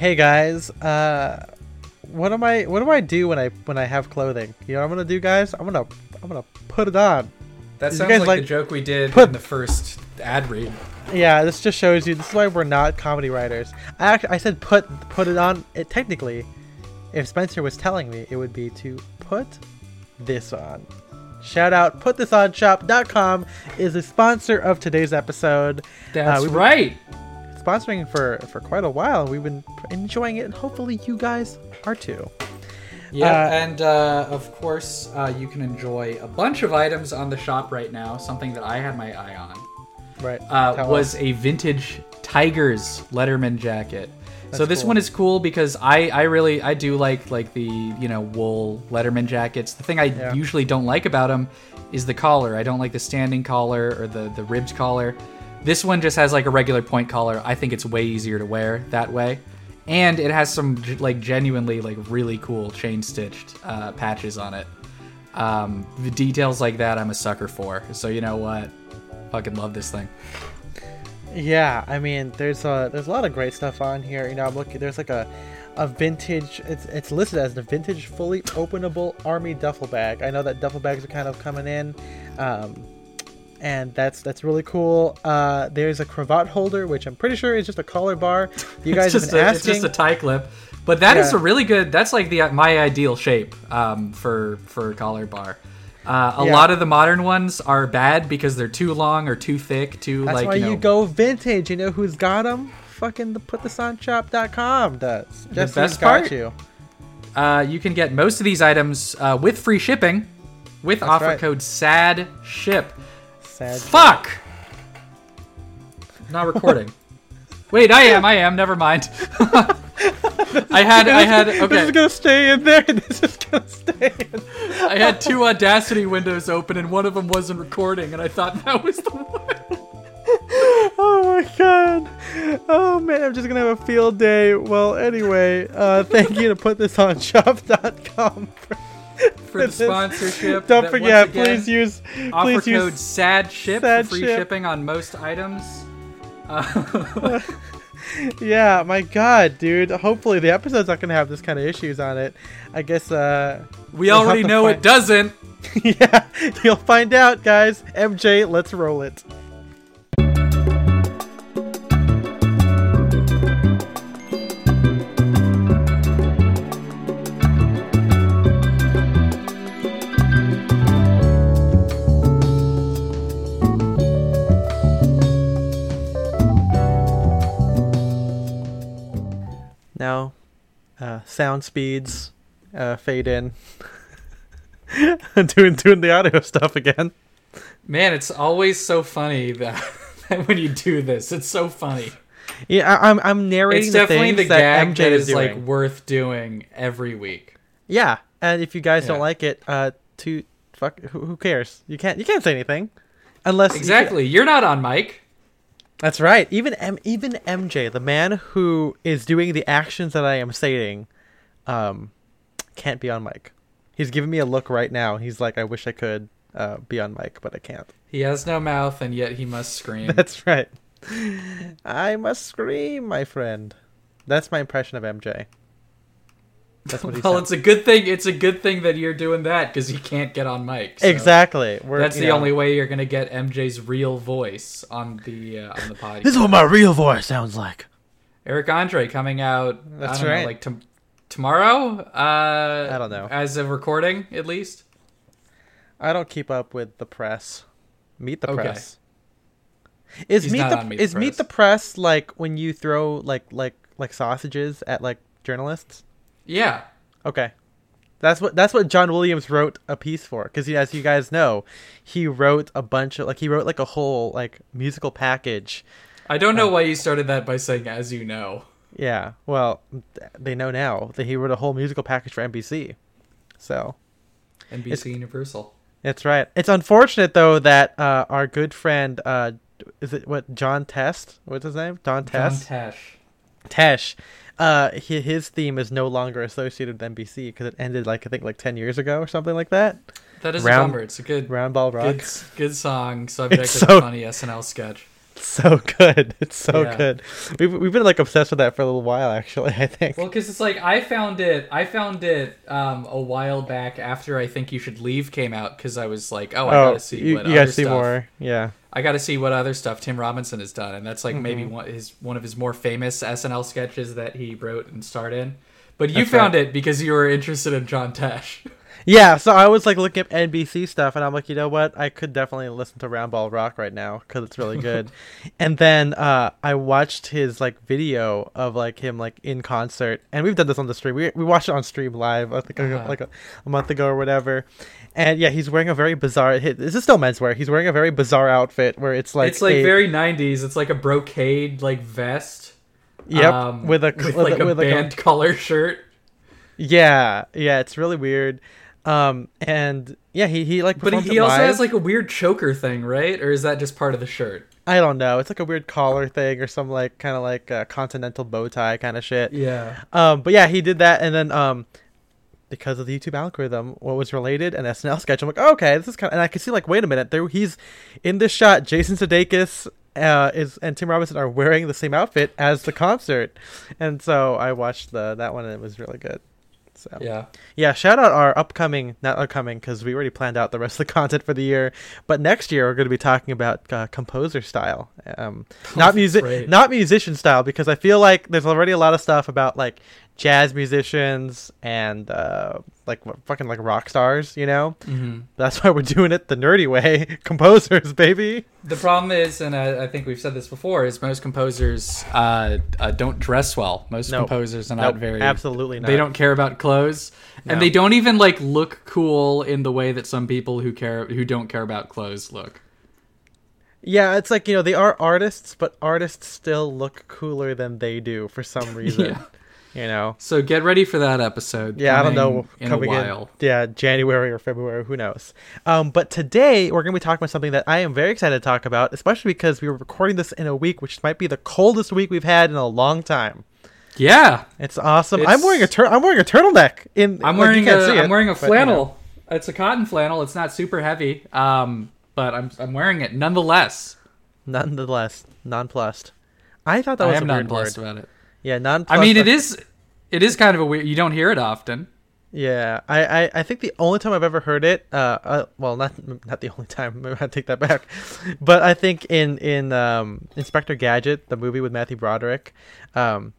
Hey guys, uh, what am I? What do I do when I when I have clothing? You know what I'm gonna do, guys? I'm gonna I'm gonna put it on. That sounds like, like- the joke we did put- in the first ad read. Yeah, this just shows you. This is why we're not comedy writers. I actually, I said put put it on. It technically, if Spencer was telling me, it would be to put this on. Shout out putthisonshop.com is a sponsor of today's episode. That's we've- right. Sponsoring for for quite a while. We've been enjoying it, and hopefully you guys are too. Yeah, Uh, and uh, of course, uh, you can enjoy a bunch of items on the shop right now. Something that I had my eye on Right. uh, was a vintage Tigers Letterman jacket. so this cool. one is cool because I, I really I do like like the you know wool Letterman jackets. The thing I Yeah. usually don't like about them is the collar. I don't like the standing collar or the the ribbed collar. This one just has like a regular point collar. I think it's way easier to wear that way, and it has some like genuinely like really cool chain stitched uh, patches on it. Um, the details like that I'm a sucker for. So you know what, fucking love this thing. Yeah, I mean, there's a there's a lot of great stuff on here. You know, I'm looking. There's like a a vintage. It's it's listed as the vintage fully openable army duffel bag. I know that duffel bags are kind of coming in, um, and that's that's really cool. Uh, there's a cravat holder, which I'm pretty sure is just a collar bar. You guys it's have just, been a, it's just a tie clip, but that is Yeah. a really good. That's like the my ideal shape um, for for a collar bar. Uh, a Yeah. lot of the modern ones are bad because they're too long or too thick. Too that's like why you, you, go vintage. You know who's got them? Fucking the putthisonshop.com does. Just best who's got part? you. Uh, you can get most of these items uh, with free shipping with offer right. code SAD SHIP. Sad. Fuck. Not recording. Wait, I am. I am. Never mind. I had. I had. Okay. This is gonna stay in there. This is gonna stay in. I had two Audacity windows open, and one of them wasn't recording, and I thought that was the one. Oh my god. Oh man, I'm just gonna have a field day. Well, anyway, uh, thank you to put this on shop.com. For, For the sponsorship. Don't that forget, again, please use Offer please code use SAD SHIP SAD for free ship. shipping on most items. Uh, Yeah, my god, dude. Hopefully the episode's not gonna have this kind of issues on it. I guess uh we already know it doesn't. Yeah, you'll find out, guys. MJ, let's roll it. Uh, sound speeds uh, fade in. doing doing the audio stuff again. Man, it's always so funny that, that when you do this, it's so funny. Yeah, I, I'm I'm narrating It's the definitely things the that gag MJ that is is like worth doing every week. yeah, and if you guys don't like it, uh, to fuck, who, who cares? You can't you can't say anything, unless you Exactly. You're not on mic. That's right. Even M, even MJ, the man who is doing the actions that I am saying, um, can't be on mic. He's giving me a look right now. He's like, I wish I could uh, be on mic, but I can't. He has no mouth, and yet he must scream. That's right. I must scream, my friend. That's my impression of MJ. That's what he well, said. it's a good thing. It's a good thing that you're doing that because he can't get on mic. so Exactly. We're, That's the know, only way you're gonna get MJ's real voice on the uh, on the podcast. This is what my real voice sounds like. Eric Andre coming out. That's I don't right. Know, like tom tomorrow. Uh, I don't know. As of recording, at least. I don't keep up with the press. Meet the Okay. press. Is He's meet not the on Meet the is meet the press like when you throw like like like sausages at like journalists? Yeah. Okay. That's what that's what John Williams wrote a piece for because as you guys know, he wrote a bunch of like he wrote like a whole like musical package. I don't know why you started that by saying "as you know." Yeah, well, they know now that he wrote a whole musical package for NBC. So NBC Universal. That's right. It's unfortunate though that uh, our good friend, uh, is it what John Test? What's his name? Don John Test. Tesh. Tesh. Uh, his theme is no longer associated with NBC because it ended like I think like ten years ago or something like that. That is Round- a bummer. It's a good, Round Ball Rock. good, good song. Subject It's of so- a funny SNL sketch. So good. It's so Yeah. good. We've we've been like obsessed with that for a little while, actually. I think. Well, because it's like I found it. I found it um, a while back after I think you should leave came out because I was like, oh, I oh, gotta see you, what you other gotta see stuff. more. Yeah. I gotta see what other stuff Tim Robinson has done, and that's like maybe Mm-hmm. one his one of his more famous SNL sketches that he wrote and starred in. But you That's found right. it because you were interested in John Tesh. Yeah, so I was like looking up NBC stuff, and I'm like, you know what? I could definitely listen to Round Ball Rock right now because it's really good. and then uh, I watched his like video of like him like in concert, and we've done this on the stream. We we watched it on stream live, I think like, Uh-huh. a, like a, a month ago or whatever. And yeah, he's wearing a very bizarre. This is still menswear. He's wearing a very bizarre outfit where it's like it's like a- very '90s. It's like a brocade like vest. yep um, with a with with like a with band collar shirt. yeah yeah it's really weird. Um and yeah he he like But he, he also has like a weird choker thing, right? Or is that just part of the shirt? I don't know. It's like a weird collar thing or some like kind of like uh, continental bow tie kind of shit. Yeah. Um, but yeah, he did that, and then um, because of the YouTube algorithm, what was related an SNL sketch. I'm like, oh, okay, this is kind of, and I can see like, wait a minute, there he's in this shot. Jason Sudeikis uh, is and Tim Robinson are wearing the same outfit as the concert, and so I watched the that one and it was really good. So Yeah. yeah, shout out our upcoming, not upcoming, because we already planned out the rest of the content for the year. But next year we're going to be talking about uh, composer style, um, not music, not musician style, because I feel like there's already a lot of stuff about like jazz musicians and uh, like fucking like rock stars, you know. hmm That's why we're doing it the nerdy way, composers, baby. The problem is, and I, I think we've said this before, is most composers uh, uh, don't dress well. Most Nope. composers are not Nope, very. absolutely not. They don't care about clothes, No. and they don't even like look cool in the way that some people who care who don't care about clothes look. Yeah, it's like you know they are artists, but artists still look cooler than they do for some reason. Yeah. You know. So get ready for that episode. Yeah, I don't know. coming in a coming while. yeah, January or February, who knows? Um, but today we're going to be talking about something that I am very excited to talk about, especially because we were recording this in a week which might be the coldest week we've had in a long time. Yeah, It's awesome. It's- I'm wearing a tur- I'm wearing a turtleneck. In I'm wearing can't a see it, wearing a but, you know. flannel. It's a cotton flannel. It's not super heavy, um, but I'm I'm wearing it nonetheless. Nonetheless, nonplussed. I thought that I was a weird nonplussed word. about it. Yeah, nonplussed. I mean, it is it is kind of a weird. You don't hear it often. Yeah, I, I, I think the only time I've ever heard it, uh, uh well, not not the only time. Maybe I take that back, but I think in in um, Inspector Gadget, the movie with Matthew Broderick, um,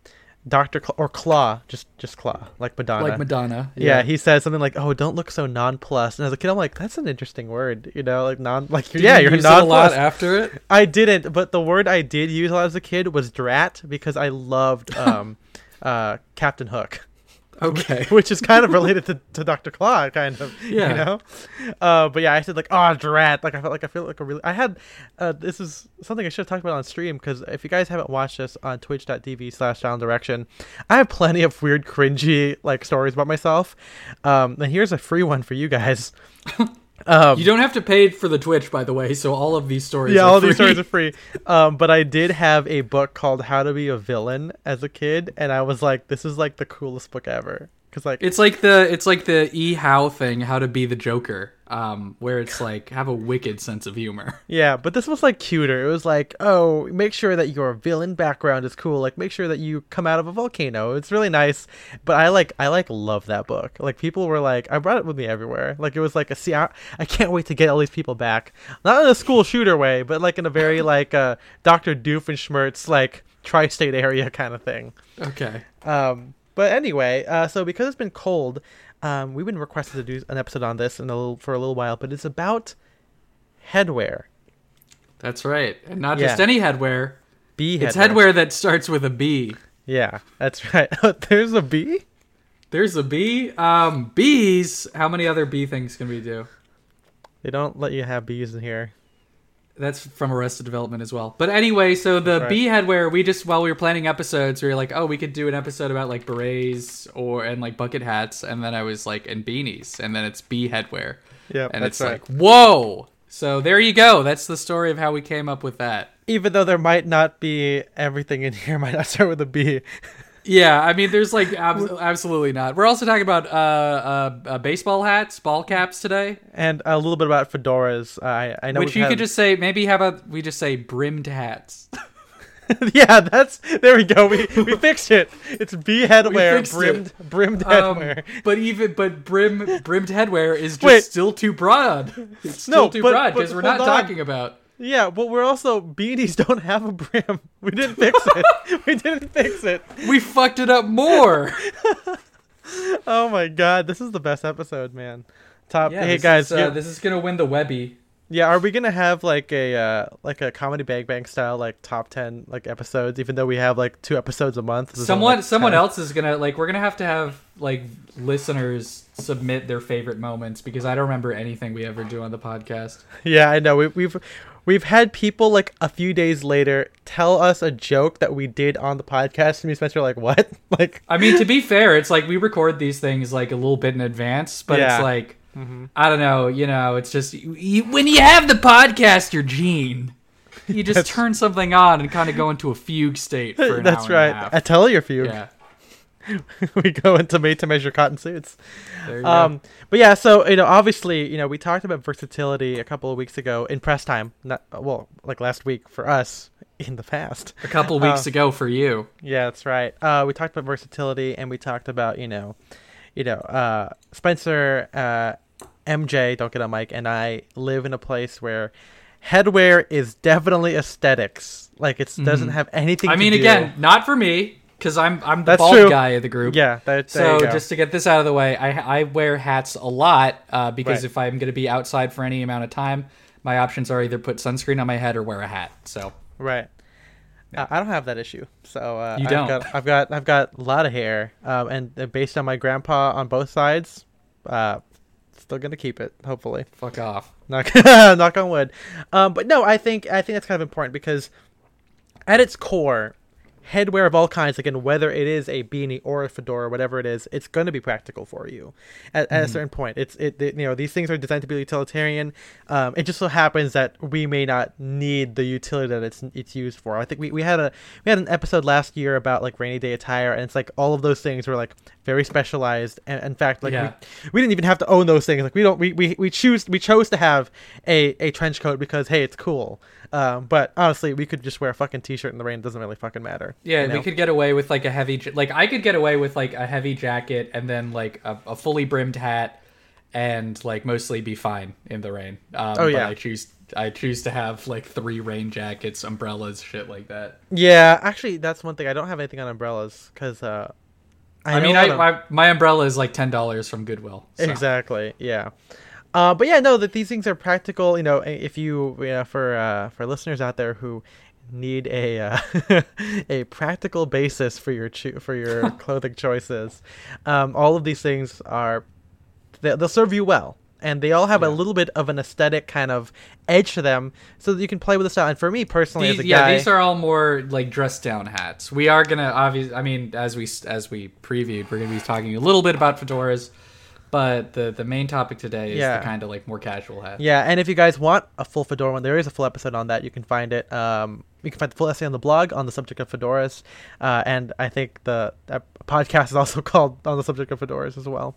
Doctor Cl- or Claw, just just Claw, like Madonna. like Madonna. yeah. he says something like, "Oh, don't look so nonplussed." And as a kid, I'm like, "That's an interesting word," you know, like non, like Did yeah, you you're use it a lot nonplussed. after it. I didn't, but the word I did use a lot as a kid was drat because I loved um, uh, Captain Hook. Okay. which is kind of related to, to Dr. Claw, kind of. Yeah. You know? Uh, but yeah, I said like, oh, drat. Like I felt like I feel like a really. I had. Uh, this is something I should have talked about on stream because if you guys haven't watched this on Twitch.tv slash Down Direction, I have plenty of weird, cringy like stories about myself. Um, and here's a free one for you guys. Um, You don't have to pay for the Twitch, by the way. So all of these stories. yeah, are all these free. stories are free. Um, but I did have a book called How to Be a Villain as a kid, and I was like, this is like the coolest book ever. Because like It's like the it's like the E How thing, how to be the Joker, um, where it's like have a wicked sense of humor. Yeah, but this was like cuter. It was like, oh, make sure that your villain background is cool. Like, make sure that you come out of a volcano. It's really nice. But I like, I like, love that book. Like, people were like, I brought it with me everywhere. Like, it was like a see, I, I can't wait to get all these people back. Not in a school shooter way, but like in a very like uh, Doctor Doofenshmirtz like tri-state area kind of thing. Okay. Um, but anyway, uh, so because it's been cold, um, we've been requested to do an episode on this in a little, for a little while. But it's about headwear. That's right. And not Yeah. just any headwear. Bee It's headwear that starts with a B. Yeah, that's right. There's a B. There's a B. Um, bees. How many other bee things can we do? They don't let you have bees in here. That's from Arrested Development as well. But anyway, so the Right. bee headwear, we just while we were planning episodes, we were like, oh, we could do an episode about like berets or and like bucket hats, and then I was like, and beanies, and then it's bee headwear, Yeah, and that's it's right. like, whoa. So there you go. That's the story of how we came up with that. Even though there might not be everything in here, might not start with a B. Yeah, I mean, there's like ab- absolutely not. We're also talking about uh, uh, uh, baseball hats, ball caps today, and a little bit about fedoras. I I know which you had- could just say. Maybe how about we just say brimmed hats? yeah, that's there we go. We we fixed it. It's B headwear, brimmed brimmed Um, headwear. but even but brim brimmed headwear is just Wait. still too broad. It's still No, too but- broad because we're not on. talking about. Yeah, but we're also beanies don't have a brim. We didn't fix it. we didn't fix it. We fucked it up more. Oh my god, this is the best episode, man. Top. Yeah, hey this guys, is, uh, yeah, this is gonna win the Webby. yeah, are we gonna have like a uh, like a comedy bang bang style like top ten like episodes? Even though we have like two episodes a month. This is only, Someone like, someone 10. else is gonna like. We're gonna have to have like listeners submit their favorite moments because I don't remember anything we ever do on the podcast. Yeah, I know. We, we've we've had people like a few days later tell us a joke that we did on the podcast, and me and Spencer are like, "What?" Like, I mean, to be fair, it's like we record these things like a little bit in advance, but Yeah. it's like mm-hmm. I don't know, you know, it's just you, you, when you have the podcaster gene, you just turn something on and kind of go into a fugue state for an that's hour right. And a half. I tell you, few. Yeah, we go into made to measure cotton suits. Um, go. but yeah, so you know, obviously, you know, we talked about versatility a couple of weeks ago in press time. Not well, like last week for us in the past. A couple weeks uh, ago for you. Yeah, that's right. Uh, we talked about versatility, and we talked about you know, you know, uh, Spencer, uh, MJ, don't get on mic, and I live in a place where headwear is definitely aesthetics. Like it doesn't have anything. Mm-hmm. I mean, do- again, not for me because I'm I'm the That's bald true. guy of the group. yeah. That, So just to get this out of the way, I I wear hats a lot uh, because Right. if I'm going to be outside for any amount of time, my options are either put sunscreen on my head or wear a hat. So Right. I don't have that issue. So uh, You I've don't. Got, I've got I've got a lot of hair, um, and based on my grandpa on both sides, uh, still gonna keep it. Hopefully, fuck off. knock knock on wood. Um, but no, I think I think that's kind of important because at its core, headwear of all kinds, again, whether it is a beanie or a fedora, whatever it is, it's going to be practical for you. At, at a certain point, it's it, it- you know these things are designed to be utilitarian. Um, it just so happens that we may not need the utility that it's it's used for. I think we, we had a we had an episode last year about like rainy day attire, and it's like all of those things were like very specialized. And in fact, like Yeah. we, we didn't even have to own those things. Like we don't we, we, we choose we chose to have a, a trench coat because hey, it's cool. Um, but honestly, we could just wear a fucking t-shirt in the rain. It doesn't really fucking matter. Yeah, you know? we could get away with like a heavy, like I could get away with like a heavy jacket and then like a, a fully brimmed hat, and like mostly be fine in the rain. Um, Oh, yeah. But I choose, I choose to have like three rain jackets, umbrellas, shit like that. Yeah, actually, that's one thing. I don't have anything on umbrellas because uh, I, know mean, I, lot of- my, my umbrella is like ten dollars from Goodwill. so. Exactly. Yeah. Uh, but yeah, no, that these things are practical. You know, if you, you know, for uh, for listeners out there who need a uh, a practical basis for your cho- for your clothing choices, um, all of these things are they, they'll serve you well. And they all have a little bit of an aesthetic kind of edge to them, so that you can play with the style. And for me personally, These, as a yeah, guy, these are all more like dress down hats. We are gonna obviously. I mean, as we as we previewed, we're gonna be talking a little bit about fedoras, but the the main topic today is Yeah. the kind of like more casual hat. Yeah, and if you guys want a full fedora one, there is a full episode on that. You can find it. Um, you can find the full essay on the blog on the subject of fedoras, uh, and I think the that podcast is also called on the subject of fedoras as well.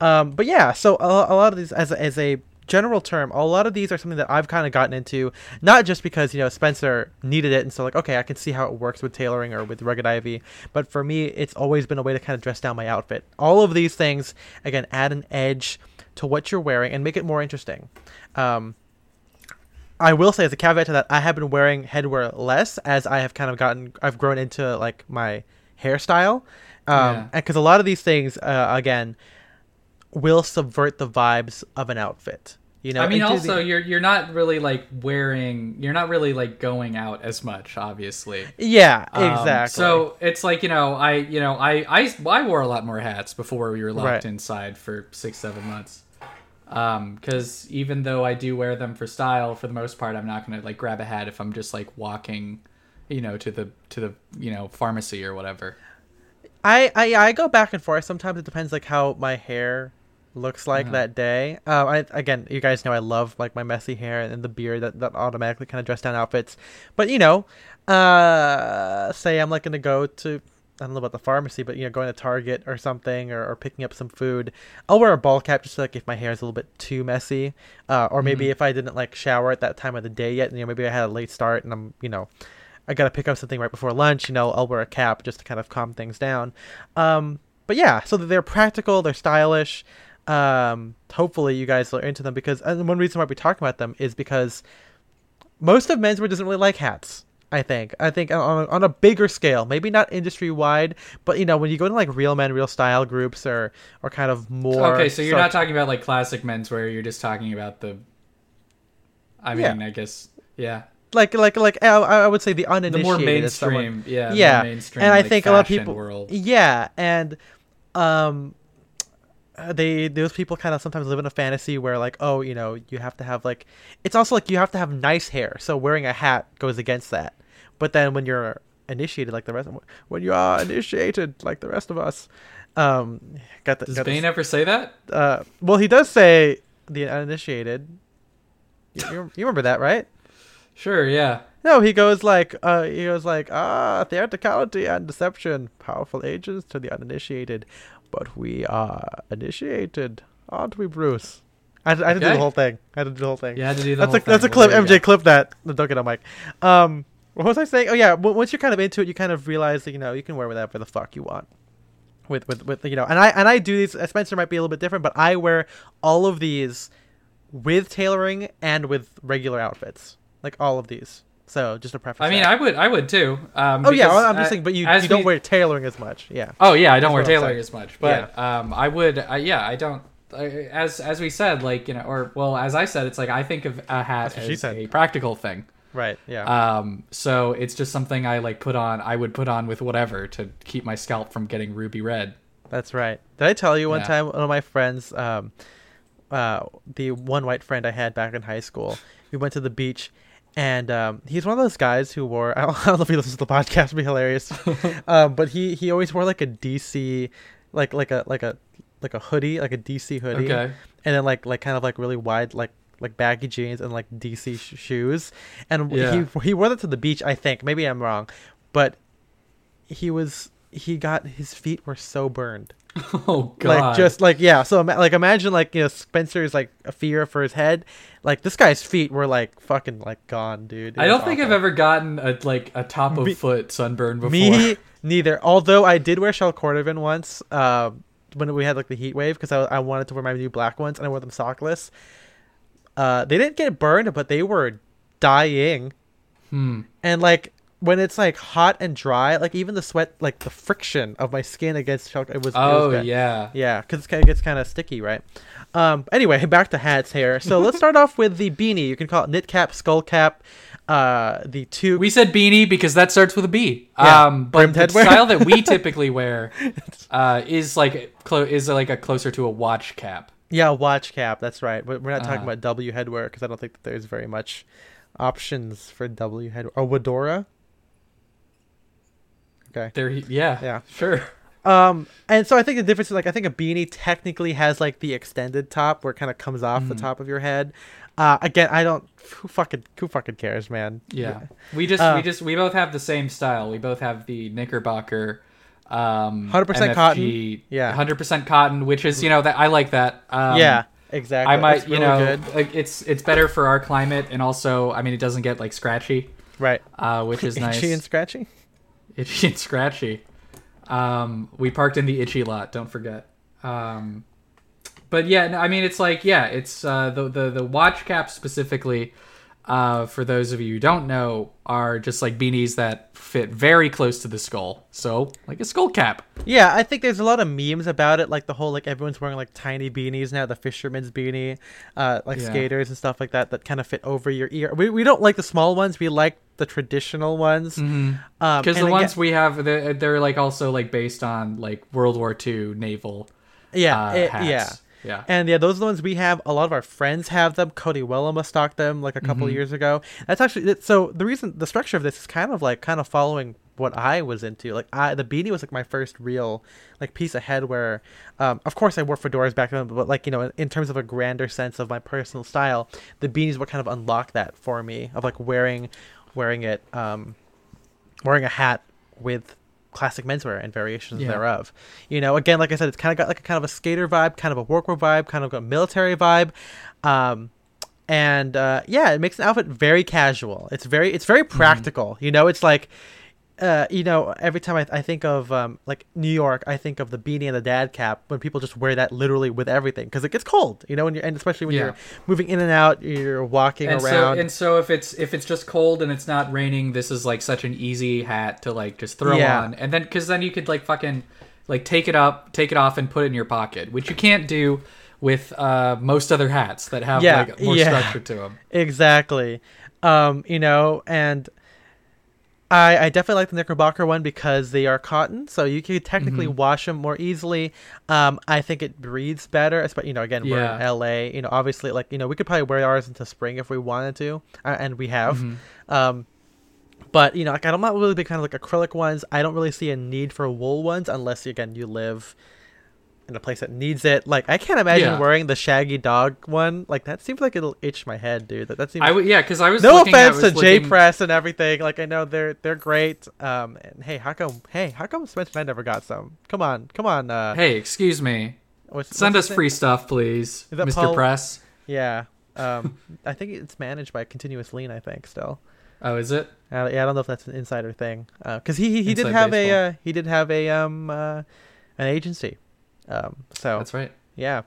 Um, but yeah, so a, a lot of these, as as a general term, a lot of these are something that I've kind of gotten into, not just because you know Spencer needed it, and so like okay, I can see how it works with tailoring or with rugged ivy, but for me, it's always been a way to kind of dress down my outfit. All of these things again add an edge to what you're wearing and make it more interesting. Um, I will say as a caveat to that, I have been wearing headwear less as I have kind of gotten, I've grown into like my hairstyle, um, Yeah. and because a lot of these things, uh, again, will subvert the vibes of an outfit. You know, I mean, also the- you're you're not really like wearing. You're not really like going out as much, obviously. yeah, Um, exactly. so it's like you know, I you know, I I I wore a lot more hats before we were locked Right. inside for six seven months. Um, because even though I do wear them for style, for the most part, I'm not gonna like grab a hat if I'm just like walking, you know, to the to the you know pharmacy or whatever. I, I I go back and forth. Sometimes it depends like how my hair looks like that day. Um, I again, you guys know I love like my messy hair and the beard that, that automatically kind of dress down outfits. But you know, uh, say I'm like gonna go to I don't know about the pharmacy, but you know, going to Target or something, or, or picking up some food, I'll wear a ball cap just like if my hair is a little bit too messy, uh, or maybe Mhm. if I didn't like shower at that time of the day yet, and you know, maybe I had a late start and I'm, you know, I gotta pick up something right before lunch. You know, I'll wear a cap just to kind of calm things down. Um, but yeah, so they're practical, they're stylish. Um, hopefully you guys are into them because and one reason why we're talking about them is because most of menswear doesn't really like hats. I think. I think on a, on a bigger scale, maybe not industry wide, but you know when you go to like real men, real style groups or or kind of more. Okay, so you're not talking about like classic menswear. You're just talking about the. I Yeah. mean, I guess yeah, like like like I, I would say the uninitiated, the more is someone- mainstream, yeah, yeah, mainstream, and I like, think a lot of people. World. Yeah, and um, uh, they those people kind of sometimes live in a fantasy where like oh you know you have to have like it's also like you have to have nice hair, so wearing a hat goes against that. But then when you're initiated like the rest of when you are initiated like the rest of us, um, got the Does got Bane ever say that? uh, well he does say the uninitiated. You, you you remember that right? Sure, yeah. No, he goes like, uh, he goes like, ah, theatricality and deception, powerful agents to the uninitiated, but we are initiated, aren't we, Bruce? I, had- I had to do the whole thing. I had to do the whole thing. Had to do the that's whole a that's a clip. Well, MJ, go. clip that. No, Don't get on mic. Um, what was I saying? Oh yeah, w- once you're kind of into it, you kind of realize that you know you can wear whatever the fuck you want. With, with, with you know, and I and I do these. Spencer might be a little bit different, but I wear all of these with tailoring and with regular outfits, like all of these. So just a preference. I mean, I would, I would too. Um, oh yeah, well, I'm just saying, but you, you don't we- wear tailoring as much. Yeah. Oh yeah, I don't wear tailoring as much, but um, I would. I, yeah, I don't. I, as as we said, like you know, or well, as I said, it's like I think of a hat as a practical thing. Right. Yeah. Um, so it's just something I like put on. I would put on with whatever to keep my scalp from getting ruby red. That's right. Did I tell you one Yeah. time one of my friends, um, uh, the one white friend I had back in high school, we went to the beach, and um, he's one of those guys who wore. I don't, I don't know if he listens to the podcast, it'd be hilarious. um, but he he always wore like a DC, like like a like a like a hoodie, like a DC hoodie, Okay. and then like like kind of like really wide like like baggy jeans and like DC sh- shoes, and Yeah. he he wore that to the beach. I think maybe I'm wrong, but he was he got his feet were so burned Oh god. like just like yeah so like imagine like you know spencer's like a fear for his head like this guy's feet were like fucking like gone dude It I don't think I've ever gotten a like a top of Me- foot sunburn before. me neither although i did wear shell cordovan once um when we had like the heat wave because I, I wanted to wear my new black ones and i wore them sockless uh they didn't get burned but they were dying Hmm. and like when it's like hot and dry like even the sweat like the friction of my skin against shell it was it was Oh yeah. Yeah, because it gets kind of sticky, right? Um, anyway, back to hats here. So let's start off with the beanie. You can call it knit cap, skull cap, uh, the two. We said beanie because that starts with a B. Yeah, Um, but brimmed the headwear. style that we typically wear uh, is like clo- is like a closer to a watch cap. yeah, watch cap. That's right. But we're not talking Uh-huh. about W headwear because I don't think that there's very much options for W headwear. Or Wedora. Okay. There, yeah, Yeah. sure. Um, and so I think the difference is like I think a beanie technically has like the extended top where it kind of comes off the Mhm. top of your head. Uh, again, I don't. Who fucking who fucking cares, man? Yeah, we just Uh, we just we both have the same style. We both have the Knickerbocker. Um, 100% cotton. Yeah. hundred percent cotton, which is you know that I like that. Um, yeah, exactly. I might That's you know good. like it's it's better for our climate and also I mean it doesn't get like scratchy, right. uh, which is nice. Itchy and scratchy. Itchy and scratchy. Um, we parked in the itchy lot. Don't forget. Um, but yeah, no, I mean, it's like yeah, it's uh, the the the watch cap specifically. Uh, for those of you who don't know, are just like beanies that fit very close to the skull. So like a skull cap. Yeah, I think there's a lot of memes about it, like the whole like everyone's wearing like tiny beanies now, the fisherman's beanie, uh, like Yeah. skaters and stuff like that that kind of fit over your ear. We, we don't like the small ones. We like the traditional ones. Um, Because and the ones again- we have, they're, they're like also like based on like World War II naval. yeah, uh, it- hats. yeah. Yeah. And yeah, those are the ones we have. A lot of our friends have them. Cody Wellama stocked them like a couple Mhm. years ago. That's actually so. The reason the structure of this is kind of like kind of following what I was into. Like I, the beanie was like my first real like piece of headwear. Um, of course, I wore fedoras back then, but like you know, in, in terms of a grander sense of my personal style, the beanie is what kind of unlocked that for me of like wearing, wearing it, um, wearing a hat with classic menswear and variations Yeah. thereof. You know, again, like I said, it's kind of got like a kind of a skater vibe, kind of a workwear vibe, kind of a military vibe. Um, and uh, yeah, it makes an outfit very casual. It's very it's very practical. You know, it's like uh, you know, every time I, I think of um, like New York, I think of the beanie and the dad cap when people just wear that literally with everything because it gets cold, you know, when you're, and especially when Yeah. you're moving in and out, you're walking and so around. and so if it's if it's just cold and it's not raining this is like such an easy hat to like just throw Yeah. on and then because then you could like fucking like take it up take it off and put it in your pocket which you can't do with uh most other hats that have Yeah, like more structure to them Exactly. Um, you know, and I I definitely like the Knickerbocker one because they are cotton, so you could technically Mm-hmm. wash them more easily. Um, I think it breathes better, especially you know, again, we're in LA. You know, obviously, like you know, we could probably wear ours into spring if we wanted to, uh, and we have. Mm-hmm. Um, but you know, like I'm not really big kind of like acrylic ones. I don't really see a need for wool ones unless again you live in a place that needs it. Like I can't imagine Yeah. wearing the shaggy dog one. Like that seems like it'll itch my head, dude. That, that seems. i would yeah because i was no looking, I offense to was J looking- Press and everything. Like I know they're they're great. Um, and hey, how come? Hey, how come Spencer and I never got some? Come on, come on. Uh, hey excuse me what's, send what's us free stuff please mr Paul- press Yeah. Um, I think it's managed by Continuous Lean. I think still. oh is it Uh, yeah, I don't know if that's an insider thing. Because he he, he did have baseball. a uh, he did have a um uh, an agency. Um, so that's right yeah,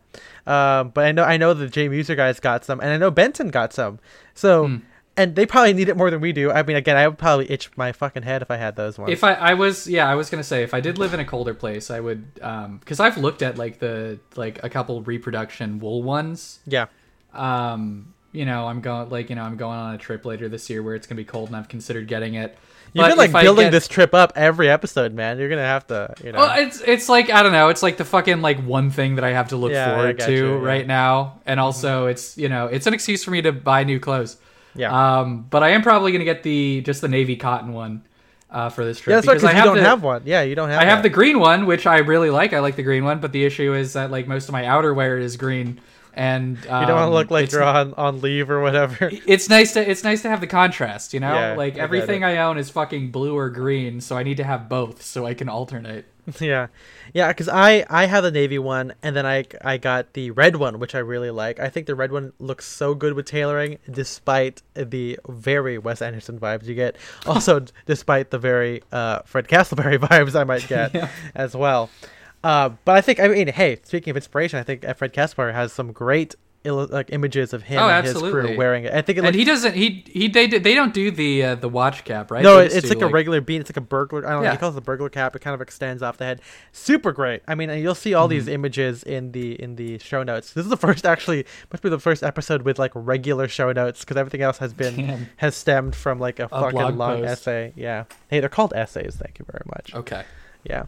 um, but I know I know the J Muser guys got some, and I know Benton got some. So Hmm. and they probably need it more than we do. I mean, again, I would probably itch my fucking head if I had those ones. If I, I was yeah I was gonna say if I did live in a colder place I would um because I've looked at like the like a couple reproduction wool ones yeah, um you know I'm going like you know I'm going on a trip later this year where it's gonna be cold and I've considered getting it. You've been like building get- this trip up every episode, man. You're gonna have to, you know. Well, it's it's like I don't know. It's like the fucking like one thing that I have to look Yeah, forward to you, yeah. right now, and also it's you know it's an excuse for me to buy new clothes. yeah, Um, but I am probably gonna get the just the navy cotton one uh, for this trip yeah, that's right. because Because I don't the, have one. Yeah, you don't have. I have the green one, which I really like. I like the green one, but the issue is that like most of my outerwear is green, and um, You don't want to look like you're on, on leave or whatever. It's nice to it's nice to have the contrast, you know. Yeah, like I everything. I own is fucking blue or green, so I need to have both so I can alternate. yeah, yeah. Because I I have the navy one, and then I I got the red one, which I really like. I think the red one looks so good with tailoring, despite the very Wes Anderson vibes you get. Also, despite the very uh, Fred Castleberry vibes I might get Yeah. as well. Uh, but I think I mean, hey, speaking of inspiration, I think Fred Castleberry has some great like images of him Oh, and his crew wearing it. I think it And he doesn't. He he. They they don't do the uh, the watch cap, right? No, it's do, like, a regular bean. It's like a burglar. I don't know. He calls it a burglar cap. It kind of extends off the head. Super great. I mean, and you'll see all these Mm-hmm. images in the in the show notes. This is the first, actually, must be the first episode with like regular show notes because everything else has been Damn. has stemmed from like a, fucking long post. essay. Yeah. Hey, they're called essays. Thank you very much. Okay. Yeah.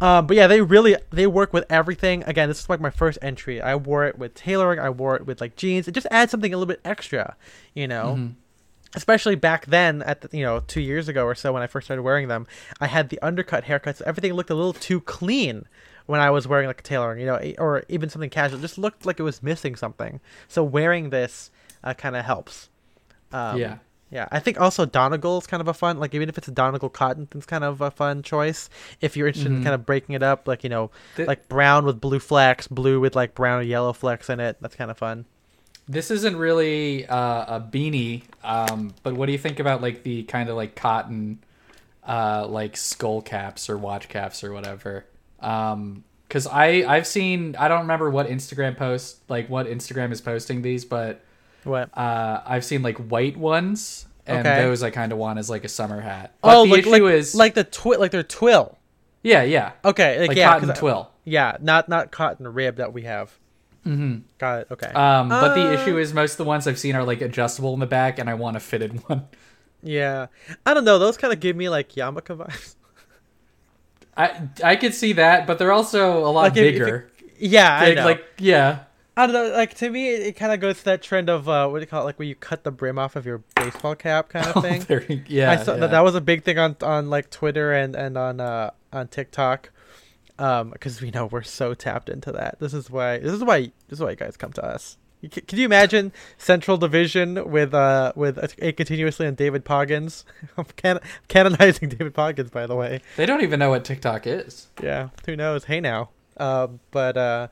Um, but yeah, they really they work with everything. Again, this is like my first entry. I wore it with tailoring. I wore it with like jeans. It just adds something a little bit extra, you know. Mhm. Especially back then, at the, you know two years ago or so when I first started wearing them, I had the undercut haircuts. Everything looked a little too clean when I was wearing like a tailoring, you know, e- or even something casual. It just looked like it was missing something. So wearing this uh, kind of helps. Um, Yeah. Yeah, I think also Donegal is kind of a fun, like even if it's a Donegal cotton, it's kind of a fun choice. If you're interested in Mhm. kind of breaking it up, like you know, The- like brown with blue flecks, blue with like brown or yellow flecks in it, that's kind of fun. This isn't really uh, a beanie, um, but what do you think about like the kind of like cotton, uh, like skull caps or watch caps or whatever? Um, Because I I've seen I don't remember what Instagram post like what Instagram is posting these, but What? uh, I've seen like white ones, and Okay. those I kind of want as like a summer hat. But oh, the like issue like, is like the twill, like their twill. yeah yeah Okay, like, like yeah, cotton 'cause I- twill. Yeah, not not cotton rib that we have. Mm-hmm. Got it. Okay. Um, but the Uh, issue is most of the ones I've seen are like adjustable in the back, and I want a fitted one. yeah, I don't know. Those kind of give me like yarmulke vibes. I I could see that, but they're also a lot Like, bigger. Yeah, I Like, know. like yeah, I don't know. Like to me, it, it kind of goes to that trend of uh, what do you call it? Like when you cut the brim off of your baseball cap, kind of thing. Very- yeah. I saw yeah. that that was a big thing on on like Twitter and and on uh on TikTok, um because we know we're so tapped into that. This is why this is why this is why you guys come to us. C- Can you imagine Central Division with uh with a, a continuously on David Poggins? I'm can- canonizing David Poggins, by the way. They don't even know what TikTok is. Yeah, who knows? Hey now. Uh, but uh,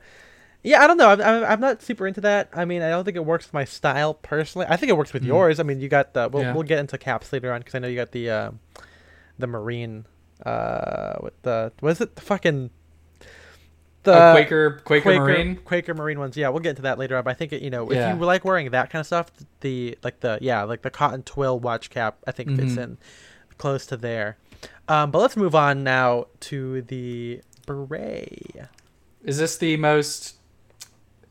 yeah, I don't know. I'm, I'm I'm not super into that. I mean, I don't think it works with my style personally. I think it works with Mhm. yours. I mean, you got the. We'll, Yeah. we'll get into caps later on because I know you got the uh, the marine. Uh, with the was it the fucking the oh, Quaker, Quaker, Marine. Quaker Marine ones. Yeah, we'll get into that later on. But I think it, you know, if Yeah. you like wearing that kind of stuff, the like the yeah, like the cotton twill watch cap, I think fits Mhm. in close to there. Um, but let's move on now to the beret. Is this the most?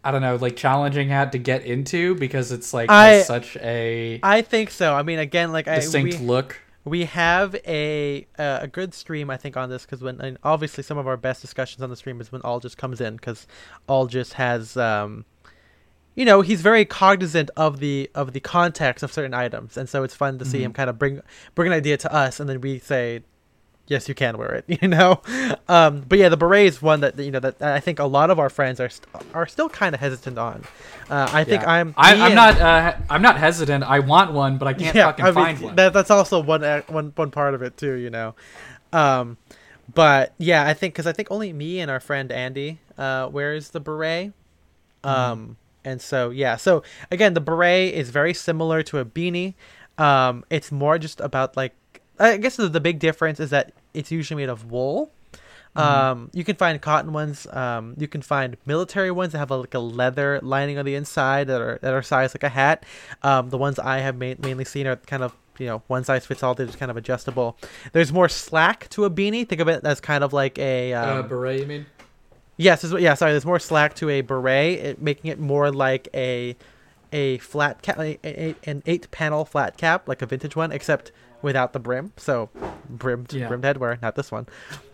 I don't know, like challenging hat to get into because it's like I- such a I think so. I mean, again, like I distinct we, look. we have a uh, a good stream I think on this because when and obviously some of our best discussions on the stream is when all just comes in because all just has um you know he's very cognizant of the of the context of certain items and so it's fun to see him Mhm. kind of bring bring an idea to us and then we say yes you can wear it you know um but yeah the beret is one that you know that I think a lot of our friends are st- are still kind of hesitant on uh, I think Yeah. I'm I, i'm not. Uh, I'm not hesitant. I want one, but I can't fucking I mean, find one. That, that's also one, uh, one one part of it too, you know. Um, but yeah, I think because I think only me and our friend Andy uh, wears the beret. Mm-hmm. Um, and so yeah, so again, the beret is very similar to a beanie. Um, it's more just about like I guess the, the big difference is that it's usually made of wool. Mm-hmm. Um, you can find cotton ones. Um, you can find military ones that have a, like a leather lining on the inside that are that are sized like a hat. Um, the ones I have ma- mainly seen are kind of you know one size fits all. They're just kind of adjustable. There's more slack to a beanie. Think of it as kind of like a um, uh, beret, you mean? Yes, yeah. Sorry, there's more slack to a beret, it, making it more like a a flat cap, a, a, an eight panel flat cap, like a vintage one, except without the brim. So brimmed Yeah. brimmed headwear, not this one.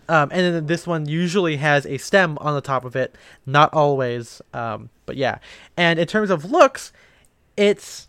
Um, and then this one usually has a stem on the top of it, not always. Um, but yeah. And in terms of looks, it's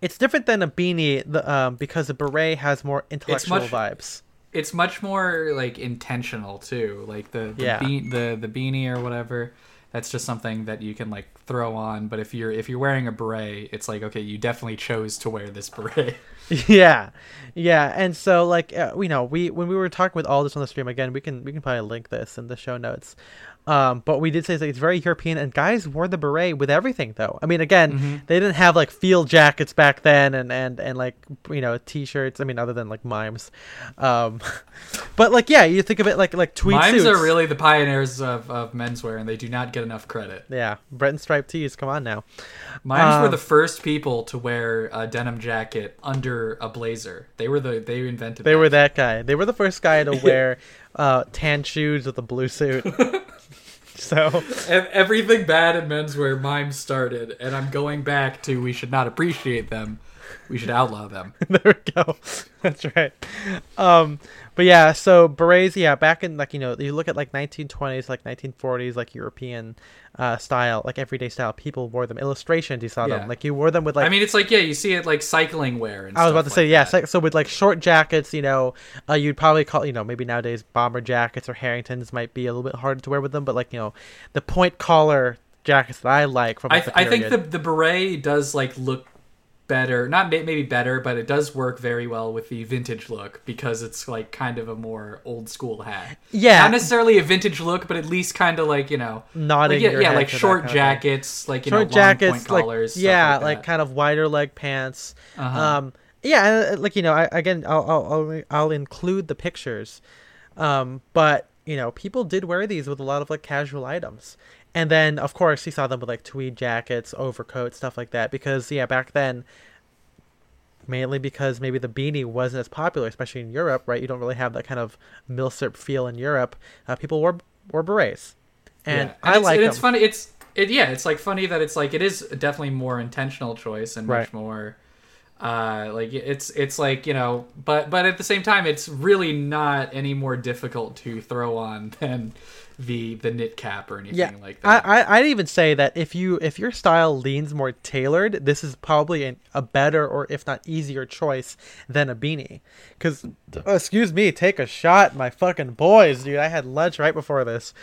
it's different than a beanie, the, um, because the beret has more intellectual much- vibes. It's much more like intentional too. Like the the, Yeah. be- the the beanie or whatever. That's just something that you can like throw on. But if you're if you're wearing a beret, it's like okay, you definitely chose to wear this beret. yeah. Yeah and so like uh, know we when we were talking with all this on the stream again we can we can probably link this in the show notes um but we did say it's, like, it's very european and guys wore the beret with everything though i mean again Mhm. they didn't have like field jackets back then and and and like you know t-shirts i mean other than like mimes um but like yeah you think of it like like tweed Mimes suits are really the pioneers of, of menswear, and they do not get enough credit. yeah Breton stripe tees come on now Mimes were Um, the first people to wear a denim jacket under a blazer. They were the they invented. they that. were that guy they were the first guy to wear uh tan shoes with a blue suit so Everything bad in menswear, mimes started, and I'm going back to we should not appreciate them. We should outlaw them. there we go. That's right. Um, but yeah, so berets, yeah, back in like you know, you look at like 1920s, like 1940s, like European uh, style, like everyday style. People wore them. Illustrations, you saw Yeah. them. Like you wore them with like. I mean, it's like yeah, you see it like cycling wear. And I was about to stuff say like yeah. So, so with like short jackets, you know, uh, you'd probably call you know maybe nowadays bomber jackets or Harringtons might be a little bit harder to wear with them, but like you know, the point collar jackets that I like from I, like, the I think the the beret does like look better, not maybe better, but it does work very well with the vintage look because it's like kind of a more old school hat. yeah Not necessarily a vintage look, but at least kind of like you know, nodding like, yeah, yeah, like short jackets, like you short know, long jackets, point like collars, yeah, like, that. kind of wider leg pants. Uh-huh. Um, yeah, uh, like you know, I, again, I'll, I'll I'll I'll include the pictures, um, but you know, people did wear these with a lot of like casual items, and then of course you saw them with like tweed jackets, overcoats, stuff like that. Because yeah, back then, mainly because maybe the beanie wasn't as popular, especially in Europe, right? You don't really have that kind of milsurp feel in Europe. Uh, people wore wore berets, and Yeah. I it's, like and it's funny. It's it yeah. It's like funny that it's like it is definitely more intentional choice and much more. Uh, like it's it's like you know, but but at the same time, it's really not any more difficult to throw on than the the knit cap or anything yeah, like I, that. I I'd even say that if you if your style leans more tailored, this is probably an, a better or if not easier choice than a beanie. Because excuse me, take a shot, my fucking boys, dude. I had lunch right before this.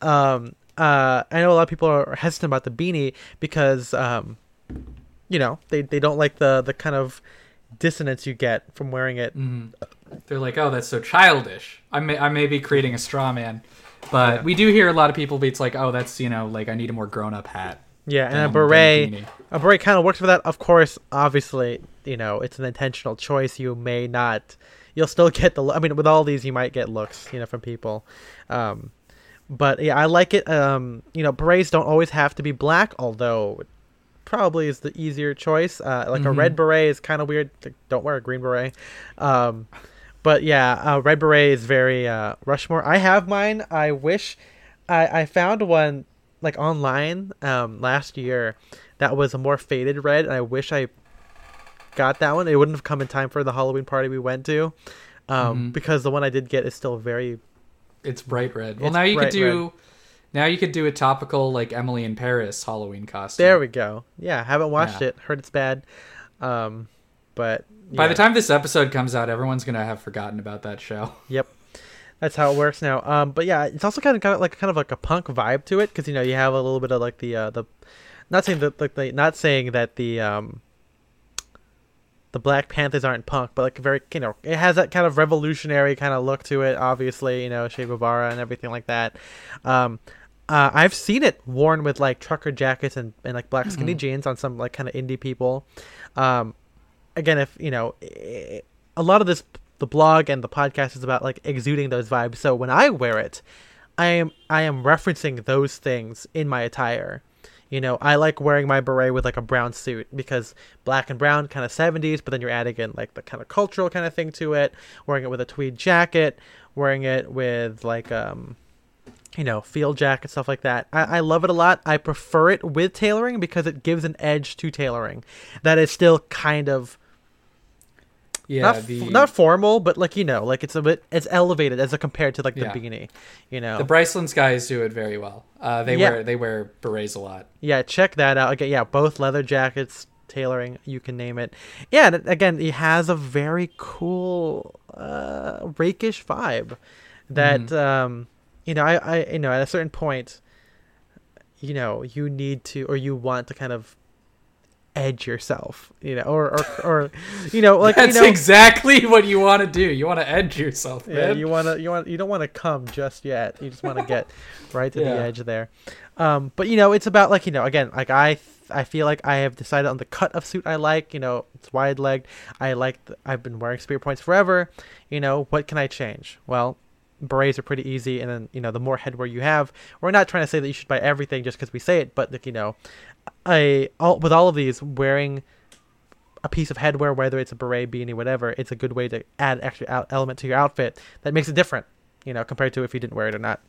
Um, uh, I know a lot of people are hesitant about the beanie because, um, you know, they, they don't like the the kind of dissonance you get from wearing it. Mm. They're like, oh, that's so childish. I may I may be creating a straw man, but Yeah. we do hear a lot of people be it's like, oh, that's you know like I need a more grown up hat. Yeah, and a than- beret. A beret kind of works for that. Of course, obviously, you know, it's an intentional choice. You may not, you'll still get the. I mean, with all these, you might get looks, you know, from people. Um, but yeah, I like it. Um, you know, berets don't always have to be black, although probably is the easier choice. Uh, like a Mhm. red beret is kind of weird. Don't wear a green beret. Um, but yeah, uh, red beret is very uh, Rushmore. I have mine. I wish I, I found one like online um, last year that was a more faded red, and I wish I got that one. It wouldn't have come in time for the Halloween party we went to, um, Mhm. because the one I did get is still very. It's bright red. Well, now you could do. Now you could do a topical like Emily in Paris Halloween costume. There we go. Yeah, haven't watched Yeah. it. Heard it's bad, um, but By yeah. the time this episode comes out, everyone's gonna have forgotten about that show. Yep. That's how it works now. Um, but yeah, it's also kind of got like kind of like a punk vibe to it because you know you have a little bit of like the uh, the, not saying that like the, not saying that the um, the Black Panthers aren't punk, but like very you know it has that kind of revolutionary kind of look to it. Obviously, you know Che Guevara and everything like that. Um, uh, I've seen it worn with like trucker jackets and, and like black skinny Mhm. jeans on some like kind of indie people. Um, again, if you know, eh, a lot of this, the blog and the podcast is about like exuding those vibes. So when I wear it, I am I am referencing those things in my attire. You know, I like wearing my beret with like a brown suit because black and brown kind of 70s, but then you're adding in like the kind of cultural kind of thing to it. Wearing it with a tweed jacket, wearing it with like um you know, field jacket stuff like that. I, I love it a lot. I prefer it with tailoring because it gives an edge to tailoring that is still kind of Yeah, not the not formal, but like you know, like it's a bit it's elevated as a compared to like the Yeah. beanie. You know, the Brycelands guys do it very well. Uh, they Yeah. wear they wear berets a lot. yeah, check that out. Again, yeah, both leather jackets, tailoring, you can name it. Yeah, and again, it has a very cool uh, rakish vibe that Mhm. um, you know, I, I you know at a certain point, you know, you need to or you want to kind of edge yourself, you know, or or, or you know, like That's you know, exactly what you want to do. You want to edge yourself, Yeah, man. you want to you want you don't want to come just yet. You just want to get right to Yeah. the edge there. Um, but you know, it's about like you know, again, like I I feel like I have decided on the cut of suit I like. You know, it's wide legged. I like. The, I've been wearing spear points forever. You know, what can I change? Well, berets are pretty easy, and then you know, the more headwear you have, we're not trying to say that you should buy everything just because we say it, but like you know, I all with all of these wearing a piece of headwear, whether it's a beret, beanie, whatever, it's a good way to add extra element to your outfit that makes it different, you know, compared to if you didn't wear it or not.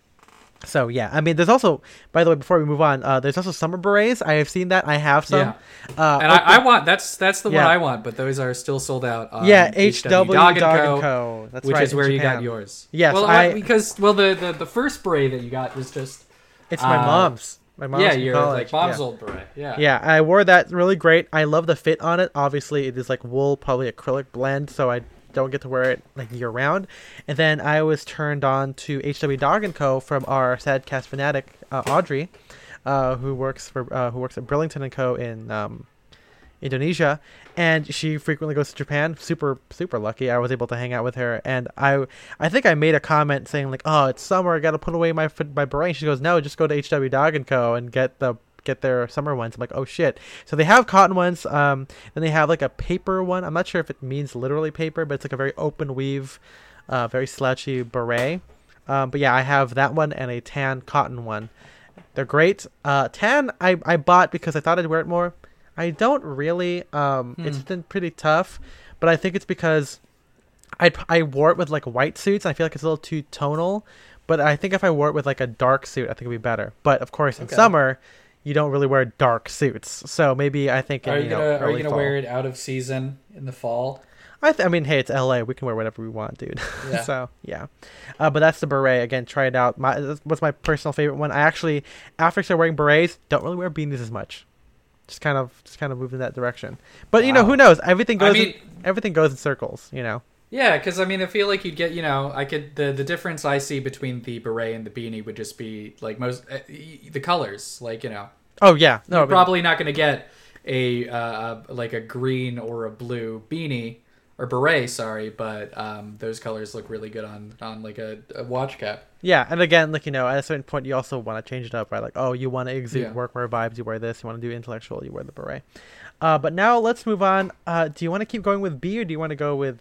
So yeah, I mean, there's also, by the way, before we move on, uh, there's also summer berets. I have seen that. I have some. Yeah. Uh, and I, I want that's that's the Yeah. one I want, but those are still sold out. On yeah, HW Dog, Dog and Co. That's which right, is where you got yours. Yes, well, I- because well the, the the first beret that you got was just It's my uh, mom's. My mom's yeah, your like mom's yeah. old beret. Yeah, Yeah, I wore that really great. I love the fit on it. Obviously, it is like wool, probably acrylic blend, so I don't get to wear it like year round. And then I was turned on to HW Dog and Co. from our Sadcast fanatic uh, Audrey, uh, who works for uh, who works at Burlington and Co. in um, Indonesia, and she frequently goes to Japan. Super super lucky. I was able to hang out with her, and I I think I made a comment saying like, "Oh, it's summer. I got to put away my my beret." She goes, "No, just go to HW Dog and Co. and get the get their summer ones." I'm like, "Oh shit!" So they have cotton ones. Um, then they have like a paper one. I'm not sure if it means literally paper, but it's like a very open weave, uh, very slouchy beret. Um, but yeah, I have that one and a tan cotton one. They're great. Uh, tan I, I bought because I thought I'd wear it more. I don't really. Um, It's Hmm. been pretty tough, but I think it's because I I wore it with like white suits. And I feel like it's a little too tonal. But I think if I wore it with like a dark suit, I think it'd be better. But of course, in Okay. summer, you don't really wear dark suits. So maybe I think in, Are you, you know, gonna Are you gonna fall. wear it out of season in the fall? I, th- I mean, hey, it's LA. We can wear whatever we want, dude. Yeah. so yeah, uh, but that's the beret. Again, try it out. My what's my personal favorite one. I actually, after I started wearing berets, don't really wear beanies as much. Just kind of, just kind of move in that direction. But you know, who knows? Everything I goes. mean- in, everything goes in circles. You know. Yeah, because I mean, I feel like you'd get, you know, I could the the difference I see between the beret and the beanie would just be like most uh, the colors, like you know, Oh yeah, no, you're but- probably not going to get a uh, like a green or a blue beanie or beret, sorry, but um, those colors look really good on on like a, a watch cap. Yeah, and again, like you know, at a certain point, you also want to change it up, right? Like, oh, you want to exude Yeah. workwear vibes, you wear this. You want to do intellectual, you wear the beret. Uh, but now let's move on. Uh, do you want to keep going with B, or do you want to go with?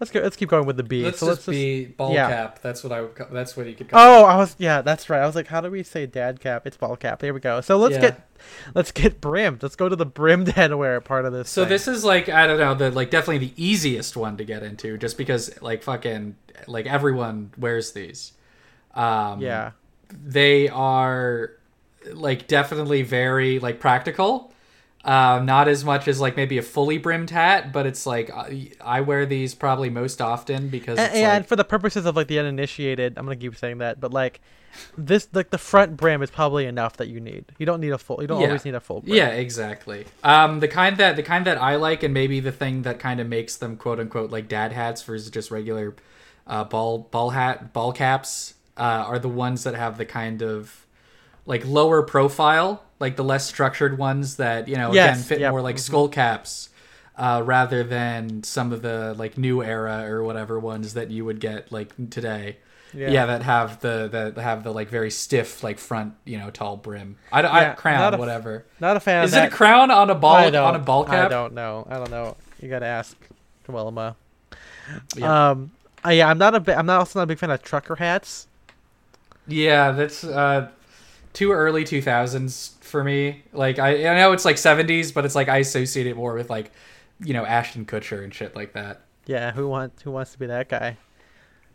Let's go. Let's keep going with the B. Let's so just let's just. be ball yeah. cap. That's what I would. ca- That's what you could. Call Oh, I was yeah, that's right. I was like, how do we say dad cap? It's ball cap. There we go. So let's Yeah. get let's get brimmed. Let's go to the brimmed headwear part of this. So thing. this is like I don't know the like definitely the easiest one to get into just because like fucking like everyone wears these. Um, yeah, they are like definitely very like practical. Um, not as much as like maybe a fully brimmed hat, but it's like I, I wear these probably most often because and, it's and like, for the purposes of like the uninitiated, I'm gonna keep saying that, but like this, like the front brim is probably enough that you need. You don't need a full. You don't Yeah. always need a full. Brim. Yeah, exactly. Um, the kind that the kind that I like, and maybe the thing that kind of makes them quote unquote like dad hats versus just regular uh, ball ball hat ball caps uh, are the ones that have the kind of like lower profile, like the less structured ones that you know Yes, again fit yep, more like mhm. skull caps. Uh, rather than some of the like new era or whatever ones that you would get like today, yeah, that have the that have the like very stiff like front you know tall brim. I, don't I crown a- whatever. Not a fan Is it a crown on a ball I on a ball cap? I don't know. I don't know. You gotta ask Wilma. Yeah. Um. uh, yeah, I'm not a. I'm not also not a big fan of trucker hats. Yeah, that's uh, too early two thousands for me. Like I, I know it's like seventies, but it's like I associate it more with like, you know, Ashton Kutcher and shit like that. Yeah, who wants who wants to be that guy?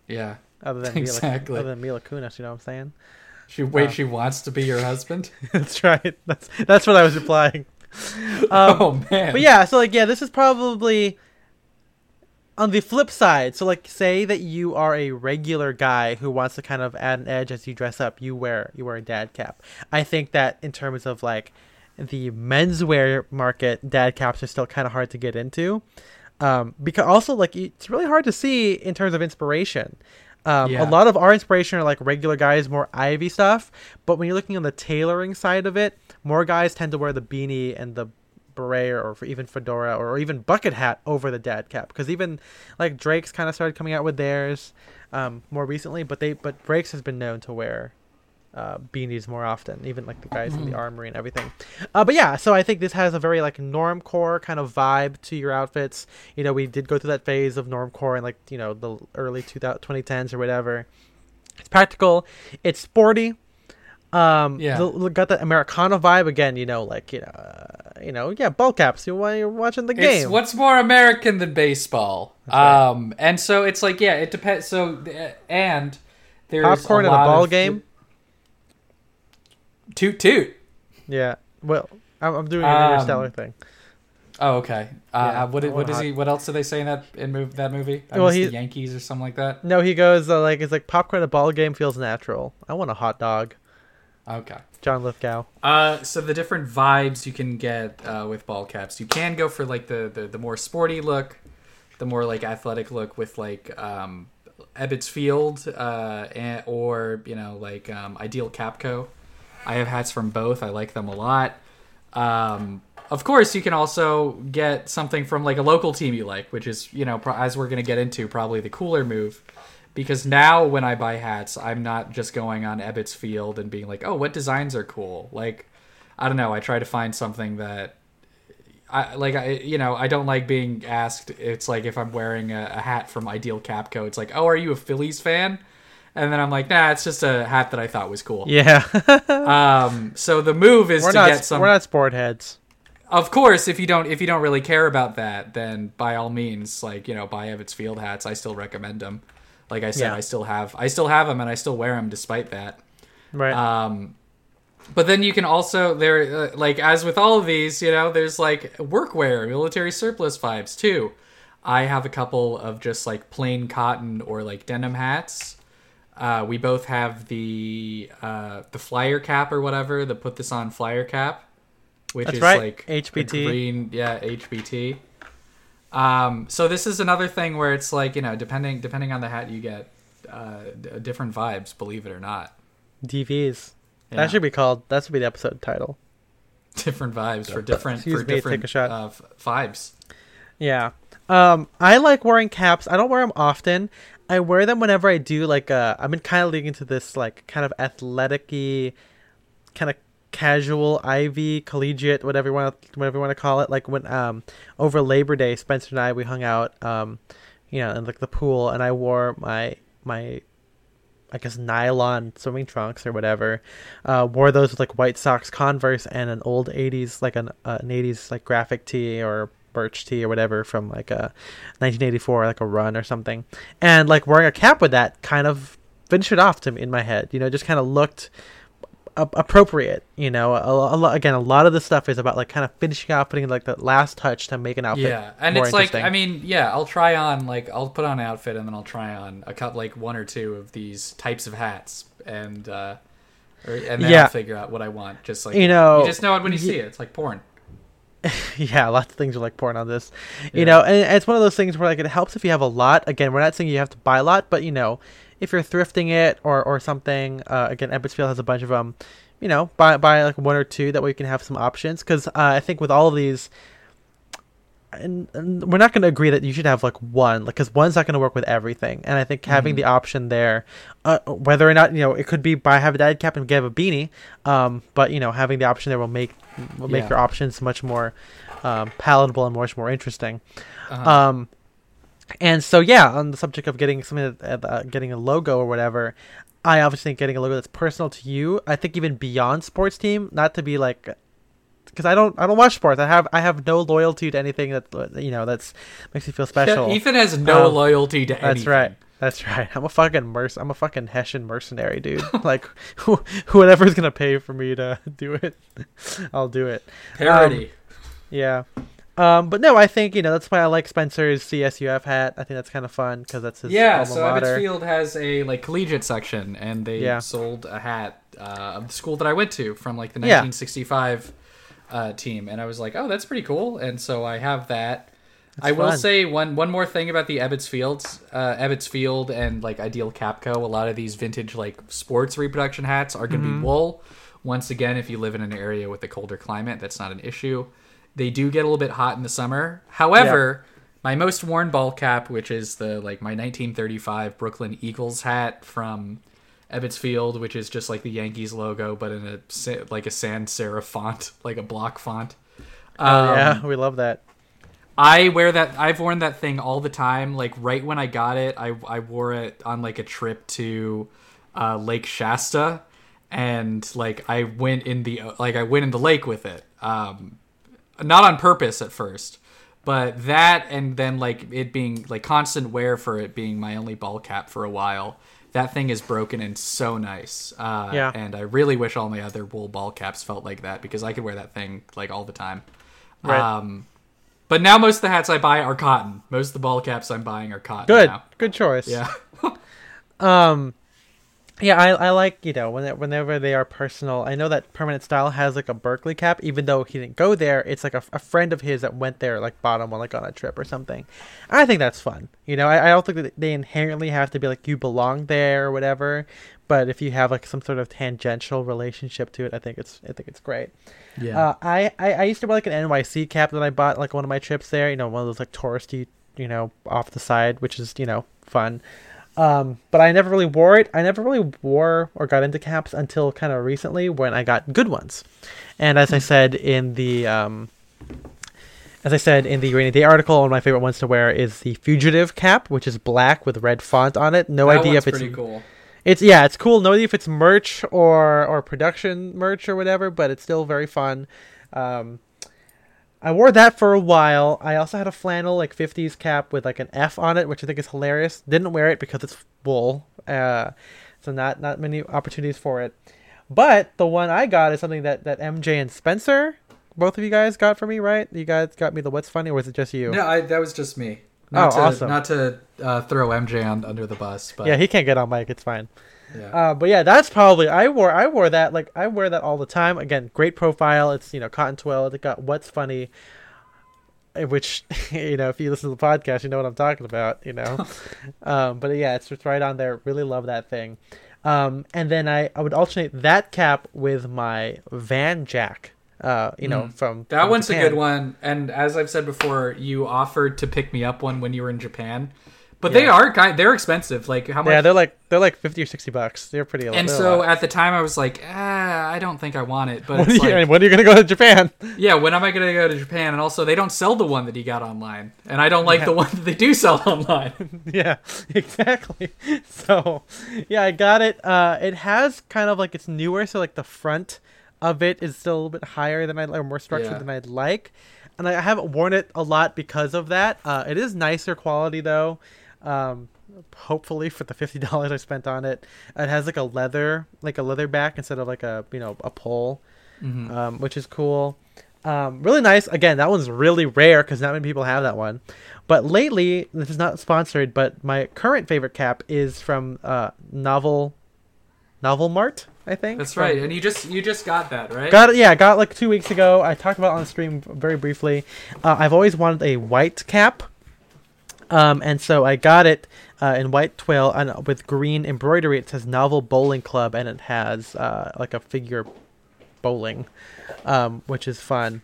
Yeah, Other than Exactly. Mila, other than Mila Kunis, you know what I'm saying? she wait, Uh. she wants to be your husband. that's right. That's that's what I was replying. Um, oh man, But yeah, so like yeah, this is probably on the flip side. So like say that you are a regular guy who wants to kind of add an edge as you dress up, you wear you wear a dad cap. I think that in terms of like the menswear market, dad caps are still kind of hard to get into. Um, because also like it's really hard to see in terms of inspiration. Um, Yeah. A lot of our inspiration are like regular guys, more Ivy stuff. But when you're looking on the tailoring side of it, more guys tend to wear the beanie and the beret or for even fedora or even bucket hat over the dad cap because even like Drake's kind of started coming out with theirs um, more recently, but they but Drake's has been known to wear uh, beanies more often, even like the guys in the Armoury and everything. Uh, but yeah, so I think this has a very like normcore kind of vibe to your outfits. You know, we did go through that phase of normcore in like you know the early 2000, 2010s or whatever. It's practical, it's sporty. Um, Yeah. the- got that Americana vibe again. You know, like you know, uh, you know, yeah, ball caps. You while you're watching the It's game. what's more American than baseball. right. Um, and so it's like yeah, it depends. So uh, and there's Popcorn a at a ball game. Toot toot. Yeah. Well, I'm, I'm doing an Um, interstellar thing. Oh, okay. Uh, Yeah, uh, what what is he? What else do they say in that in move, that movie? I Well, he- the Yankees or something like that. No, he goes uh, like it's like popcorn at a ball game feels natural. I want a hot dog. Okay. John Lithgow. Uh, so the different vibes you can get uh, with ball caps, you can go for like the, the the more sporty look, the more like athletic look with like um, Ebbets Field, uh, and, or you know like um, Ideal Capco. I have hats from both. I like them a lot. Um, of course, you can also get something from like a local team you like, which is you know pro- as we're gonna get into probably the cooler move. Because now when I buy hats, I'm not just going on Ebbets Field and being like, "Oh, what designs are cool?" Like, I don't know. I try to find something that I like. I you know I don't like being asked. It's like if I'm wearing a, a hat from Ideal Capco, it's like, "Oh, are you a Phillies fan?" And then I'm like, "Nah, it's just a hat that I thought was cool." Yeah. Um. So the move is we're to not get some. we're not sport heads. Of course, if you don't if you don't really care about that, then by all means, like you know, buy Ebbets Field hats. I still recommend them. Like I said, Yeah. I still have I still have them, and I still wear them despite that. Right. Um, but then you can also there uh, like as with all of these, you know, there's like workwear, military surplus vibes too. I have a couple of just like plain cotton or like denim hats. Uh, we both have the uh, the flyer cap or whatever, the put this on flyer cap, which That's is right, like HBT. green, yeah, HBT. Um, so this is another thing where it's like you know, depending depending on the hat you get, uh, d- different vibes. Believe it or not, DVs. Yeah. That should be called. That should be the episode title. different vibes for different Excuse for me, different take a shot. Uh, f- vibes. Yeah. Um, I like wearing caps. I don't wear them often. I wear them whenever I do like uh I've been kind of leaning into this like kind of athletic-y kind of casual Ivy collegiate whatever you want to whatever you want to call it like when um over Labor Day Spencer and I we hung out um you know in like the pool and I wore my my I guess nylon swimming trunks or whatever. Uh, wore those with like white socks, Converse, and an old '80s like an uh, an '80s like graphic tee or birch tee or whatever from like a 1984 like a run or something. And like wearing a cap with that kind of finished it off to me in my head. You know, just kind of looked appropriate. You know, a, a, lo- again, a lot of the stuff is about like kind of finishing off, putting like the last touch to make an outfit. Yeah, and it's like. I mean, yeah, I'll try on like I'll put on an outfit and then I'll try on a cut like one or two of these types of hats and uh or, and then Yeah. I'll figure out what I want. Just like You know, you just know it when you see it. It's like porn. yeah, lots of things are like porn on this. You Yeah. know, and it's one of those things where like it helps if you have a lot. Again, we're not saying you have to buy a lot, but you know, if you're thrifting it or or something, uh, again, Ebbetsfield has a bunch of them. You know, buy buy like one or two that way you can have some options. Because uh, I think with all of these, and, and we're not going to agree that you should have like one, like because one's not going to work with everything. And I think having Mhm. the option there, uh, whether or not you know, it could be buy have a dad cap and get a beanie. Um, but you know, having the option there will make will make Yeah. your options much more um, palatable and much more interesting. Uh-huh. Um, and so yeah, on the subject of getting something, uh, getting a logo or whatever, I obviously think getting a logo that's personal to you. I think even beyond sports team, not to be like, because I don't, I don't watch sports. I have, I have no loyalty to anything that you know that's makes me feel special. Yeah, Ethan has no Um, loyalty to anything. That's right. That's right. I'm a fucking merc. I'm a fucking Hessian mercenary, dude. like, who, whoever's gonna pay for me to do it, I'll do it. Parody. Yeah. Um, but no, I think you know that's why I like Spencer's CSUF hat. I think that's kind of fun because that's his yeah, so mater. Ebbetsfield has a like collegiate section, and they Yeah. sold a hat uh, of the school that I went to from like the Yeah. 1965 uh, team, and I was like, oh, that's pretty cool, and so I have that. I That's will say one one more thing about the Ebbets Fields, uh, Ebbets Field, and like Ideal Capco. A lot of these vintage like sports reproduction hats are going to Mm-hmm. be wool. Once again, if you live in an area with a colder climate, that's not an issue. They do get a little bit hot in the summer. However, my most worn ball cap, which is the like my 1935 Brooklyn Eagles hat from Ebbets Field, which is just like the Yankees logo, but in a like a sans serif font, like a block font. Oh, Um, yeah, we love that. I wear that. I've worn that thing all the time. Like right when I got it, I I wore it on like a trip to uh, Lake Shasta, and like I went in the like I went in the lake with it. Um, not on purpose at first, but that and then like it being like constant wear for it being my only ball cap for a while. That thing is broken and so nice. Uh, Yeah. And I really wish all my other wool ball caps felt like that because I could wear that thing like all the time. Right. Um, but now most of the hats I buy are cotton. Most of the ball caps I'm buying are cotton. Good, now. good choice. Yeah. Um, yeah, I, I like you know when, whenever they are personal. I know that Permanent Style has like a Berkeley cap, even though he didn't go there. It's like a, a friend of his that went there, like him one like on a trip or something. I think that's fun. You know, I, I don't think that they inherently have to be like you belong there or whatever. But if you have like some sort of tangential relationship to it, I think it's I think it's great. Yeah. Uh, I, I I used to wear like an NYC cap that I bought like one of my trips there. You know, one of those like touristy, you know, off the side, which is you know fun. Um, but I never really wore it. I never really wore or got into caps until kind of recently when I got good ones. And as I said in the um, as I said in the rainy day article, one of my favorite ones to wear is the fugitive cap, which is black with red font on it. No That idea if it's pretty cool. it's yeah, it's cool. No idea if it's merch or or production merch or whatever, but it's still very fun. Um, I wore that for a while. I also had a flannel like '50s cap with like an F on it, which I think is hilarious. Didn't wear it because it's wool, uh, so not not many opportunities for it. But the one I got is something that that MJ and Spencer, both of you guys got for me, right? You guys got me the what's funny, or was it just you? No, I, that was just me. Not Oh, to, awesome. Not to uh, throw MJ on, under the bus, but Yeah, he can't get on mic. It's fine. Yeah. Uh, but yeah, that's probably I wore I wore that like I wear that all the time. Again, great profile. It's you know cotton twill. It got what's funny eh, which you know, if you listen to the podcast, you know what I'm talking about. You know, um, but yeah, it's, it's right on there. Really love that thing. Um, and then I, I would alternate that cap with my Van Jack. Uh, you know, Mm. from That from one's Japan. a good one. And as I've said before, you offered to pick me up one when you were in Japan. But they are kind they're expensive. Like how much Yeah, they're like they're like fifty or sixty bucks. They're pretty. And so at the time I was like, ah, I don't think I want it. But when are, it's you, like, when are you gonna go to Japan? yeah, when am I gonna go to Japan? And also they don't sell the one that he got online. And I don't like Yeah. the one that they do sell online. yeah, exactly. So, yeah, I got it. Uh, it has kind of like it's newer, so like the front of it is still a little bit higher than I or more structured Yeah. than I'd like, and I haven't worn it a lot because of that. Uh, it is nicer quality though. Um, hopefully for the fifty dollars I spent on it, it has like a leather, like a leather back instead of like a you know a pole, Mhm. um, which is cool. Um, really nice. Again, that one's really rare because not many people have that one. But lately, this is not sponsored, but my current favorite cap is from uh, Novel, Novel Mart, I think. That's from- right. And you just you just got that, right? Got it. Yeah, got it like two weeks ago. I talked about it on the stream very briefly. Uh, I've always wanted a white cap, um, and so I got it uh, in white twill and with green embroidery. It says Novel Bowling Club, and it has uh, like a figure bowling, um, which is fun.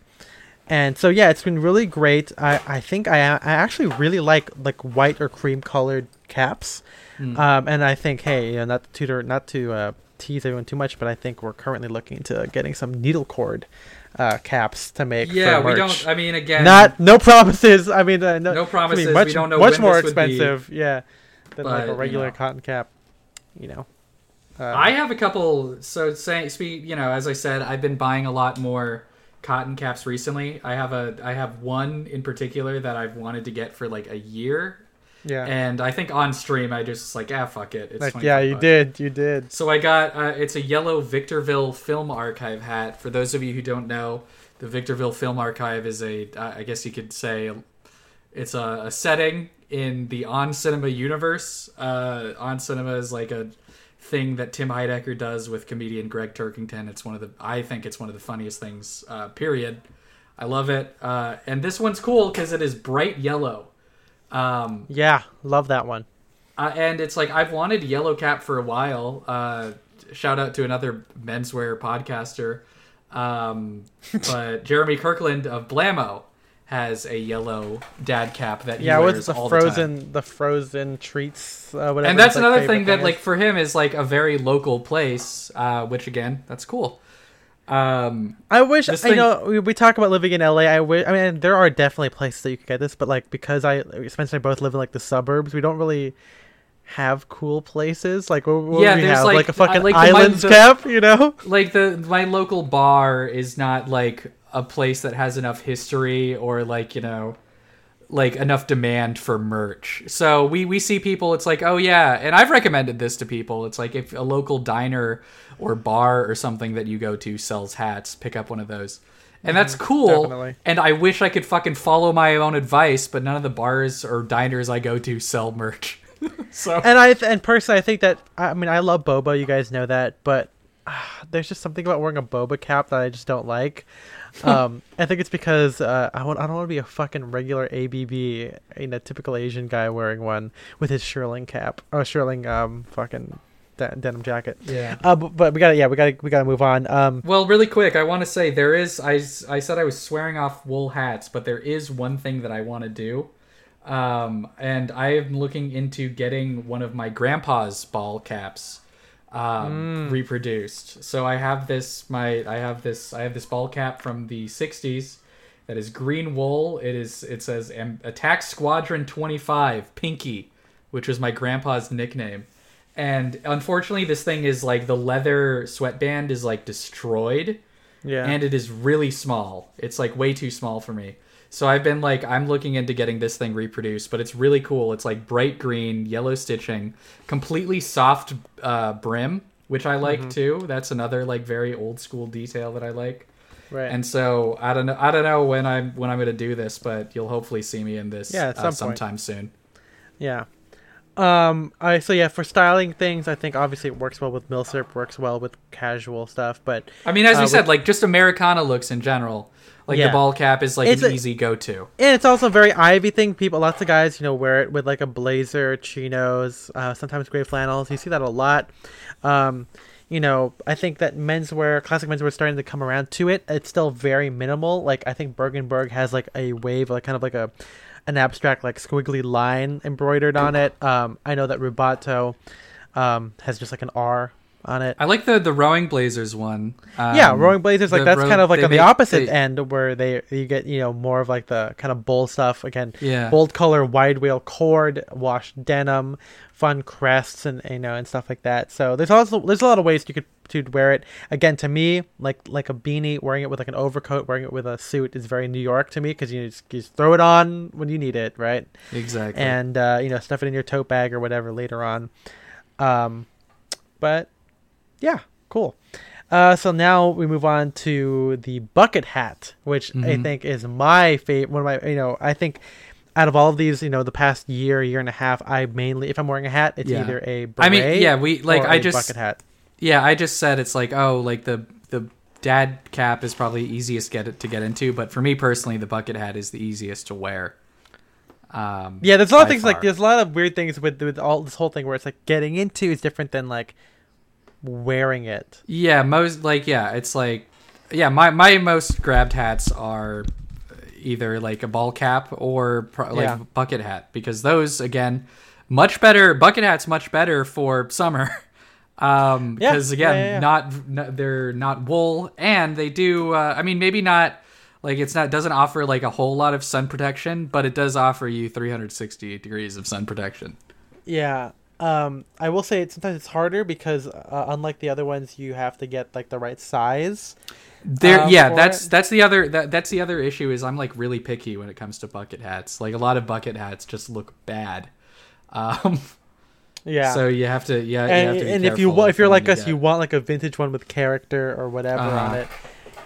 And so yeah, it's been really great. I, I think I I actually really like like white or cream colored caps. Mm. Um, and I think, hey, you know, not to tutor, not to uh, tease everyone too much, but I think we're currently looking to getting some needle cord uh, caps to make. yeah, we don't I mean again Not no promises. I mean, uh, no, No it's gonna be promises. We Much, don't know much more would be, expensive. yeah, than like but, a you regular know. cotton cap. You know. Uh, I have a couple. So saying, speak, you know, as I said, I've been buying a lot more cotton caps recently. I have a, I have one in particular that I've wanted to get for like a year, yeah. and I think on stream I just like, ah, fuck it. It's like 25 yeah, you bucks. did, you did. So I got, uh, it's a yellow Victorville Film Archive hat. For those of you who don't know, the Victorville Film Archive is a, uh, I guess you could say, it's a, a setting in the On Cinema universe. Uh, on Cinema is like a thing that Tim Heidecker does with comedian Gregg Turkington. It's one of the, I think it's one of the funniest things. Uh, period. I love it. Uh, and this one's cool because it is bright yellow. Um, Yeah, love that one. uh, and it's like I've wanted yellow cap for a while. Uh, shout out to another menswear podcaster, um, but Jeremy Kirkland of Blamo has a yellow dad cap that he Yeah, wears the all the time. frozen, the, frozen treats, uh, whatever. And that's like, another thing that, like, for him is like a very local place, uh, which again, that's cool. Um, I wish I thing- know we, we talk about living in LA. I wish I mean there are definitely places that you could get this, but like because I Spencer and I both live in like the suburbs, we don't really have cool places. Like what, what Yeah, we there's, have? like- Like, a fucking I- like islands the- cap, you know? like the my local bar is not like a place that has enough history or like you know like enough demand for merch so we we see people it's like oh yeah and i've recommended this to people it's like if a local diner or bar or something that you go to sells hats pick up one of those and that's cool Mm-hmm. definitely. and i wish i could fucking follow my own advice but none of the bars or diners i go to sell merch so And I and personally, I think that I mean I love boba. You guys know that, but ah, there's just something about wearing a boba cap that I just don't like. Um, I think it's because uh, I want I don't want to be a fucking regular ABB, you know, typical Asian guy wearing one with his shearling cap or shearling um fucking de- denim jacket. yeah Uh, but, but we got to yeah, we got to we got to move on. Um, Well, really quick, I want to say there is. I, I said I was swearing off wool hats, but there is one thing that I want to do. Um, and I am looking into getting one of my grandpa's ball caps um, reproduced. So I have this my I have this I have this ball cap from the '60s that is green wool. It is it says Attack Squadron 25 Pinky, which was my grandpa's nickname. And unfortunately, this thing is like the leather sweatband is like destroyed yeah, and it is really small. It's like way too small for me. So I've been like I'm looking into getting this thing reproduced, but it's really cool. It's like bright green, yellow stitching, completely soft uh, brim, which I like Mm-hmm. too. That's another like very old school detail that I like. right. And so I don't know. I don't know when I'm when I'm gonna do this, but you'll hopefully see me in this Yeah, uh, some sometime soon. Yeah. Um, I so yeah, for styling things, I think obviously it works well with milsurp, works well with casual stuff, but I mean, as Uh, we said, with- like just Americana looks in general. Like Yeah. the ball cap is like It's an a- easy go-to. and it's also very Ivy thing. People, lots of guys, you know, wear it with like a blazer, chinos, uh, sometimes gray flannels. You see that a lot. Um, you know, I think that menswear, classic menswear, is starting to come around to it. It's still very minimal. Like I think Berg & Berg has like a wave, like kind of like a an abstract like squiggly line embroidered on it. Um, I know that Rubato um, has just like an R on it. I like the the rowing blazers one. Um, yeah, rowing blazers like that's ro- kind of like on the opposite they- end where they you get you know more of like the kind of bold stuff again. Yeah. bold color, wide wale cord, washed denim, fun crests, and you know and stuff like that. So there's also there's a lot of ways you could to wear it. Again, to me, like like a beanie, wearing it with like an overcoat, wearing it with a suit is very New York to me because you just, you just throw it on when you need it, right? Exactly. and uh, you know stuff it in your tote bag or whatever later on. Um, but yeah, cool. Uh, so now we move on to the bucket hat, which I Mhm. think is my favorite. One of my, you know, I think out of all of these, you know, the past year, year and a half, I mainly, if I'm wearing a hat, it's Yeah. either a beret I mean, yeah, we like I just bucket hat. yeah, I just said it's like oh, like the the dad cap is probably easiest get it to get into, but for me personally, the bucket hat is the easiest to wear. Um, Yeah, there's a lot of things like there's a lot of weird things with with all this whole thing where it's like getting into is different than like wearing it. Yeah, most like yeah, it's like yeah, my my most grabbed hats are either like a ball cap or pro- like Yeah. bucket hat because those again much better bucket hats much better for summer. Um Yeah, because again, yeah. not not they're not wool and they do uh, I mean maybe not like it's not doesn't offer like a whole lot of sun protection, but it does offer you 360 degrees of sun protection. Yeah. Um, I will say it sometimes it's harder because uh, unlike the other ones, you have to get like the right size. There, um, yeah, that's it. that's the other that, that's the other issue is I'm like really picky when it comes to bucket hats. Like a lot of bucket hats just look bad. Um, Yeah. so you have to yeah, you and have to and if you if you're like us, get. you want like a vintage one with character or whatever on Uh-huh. it,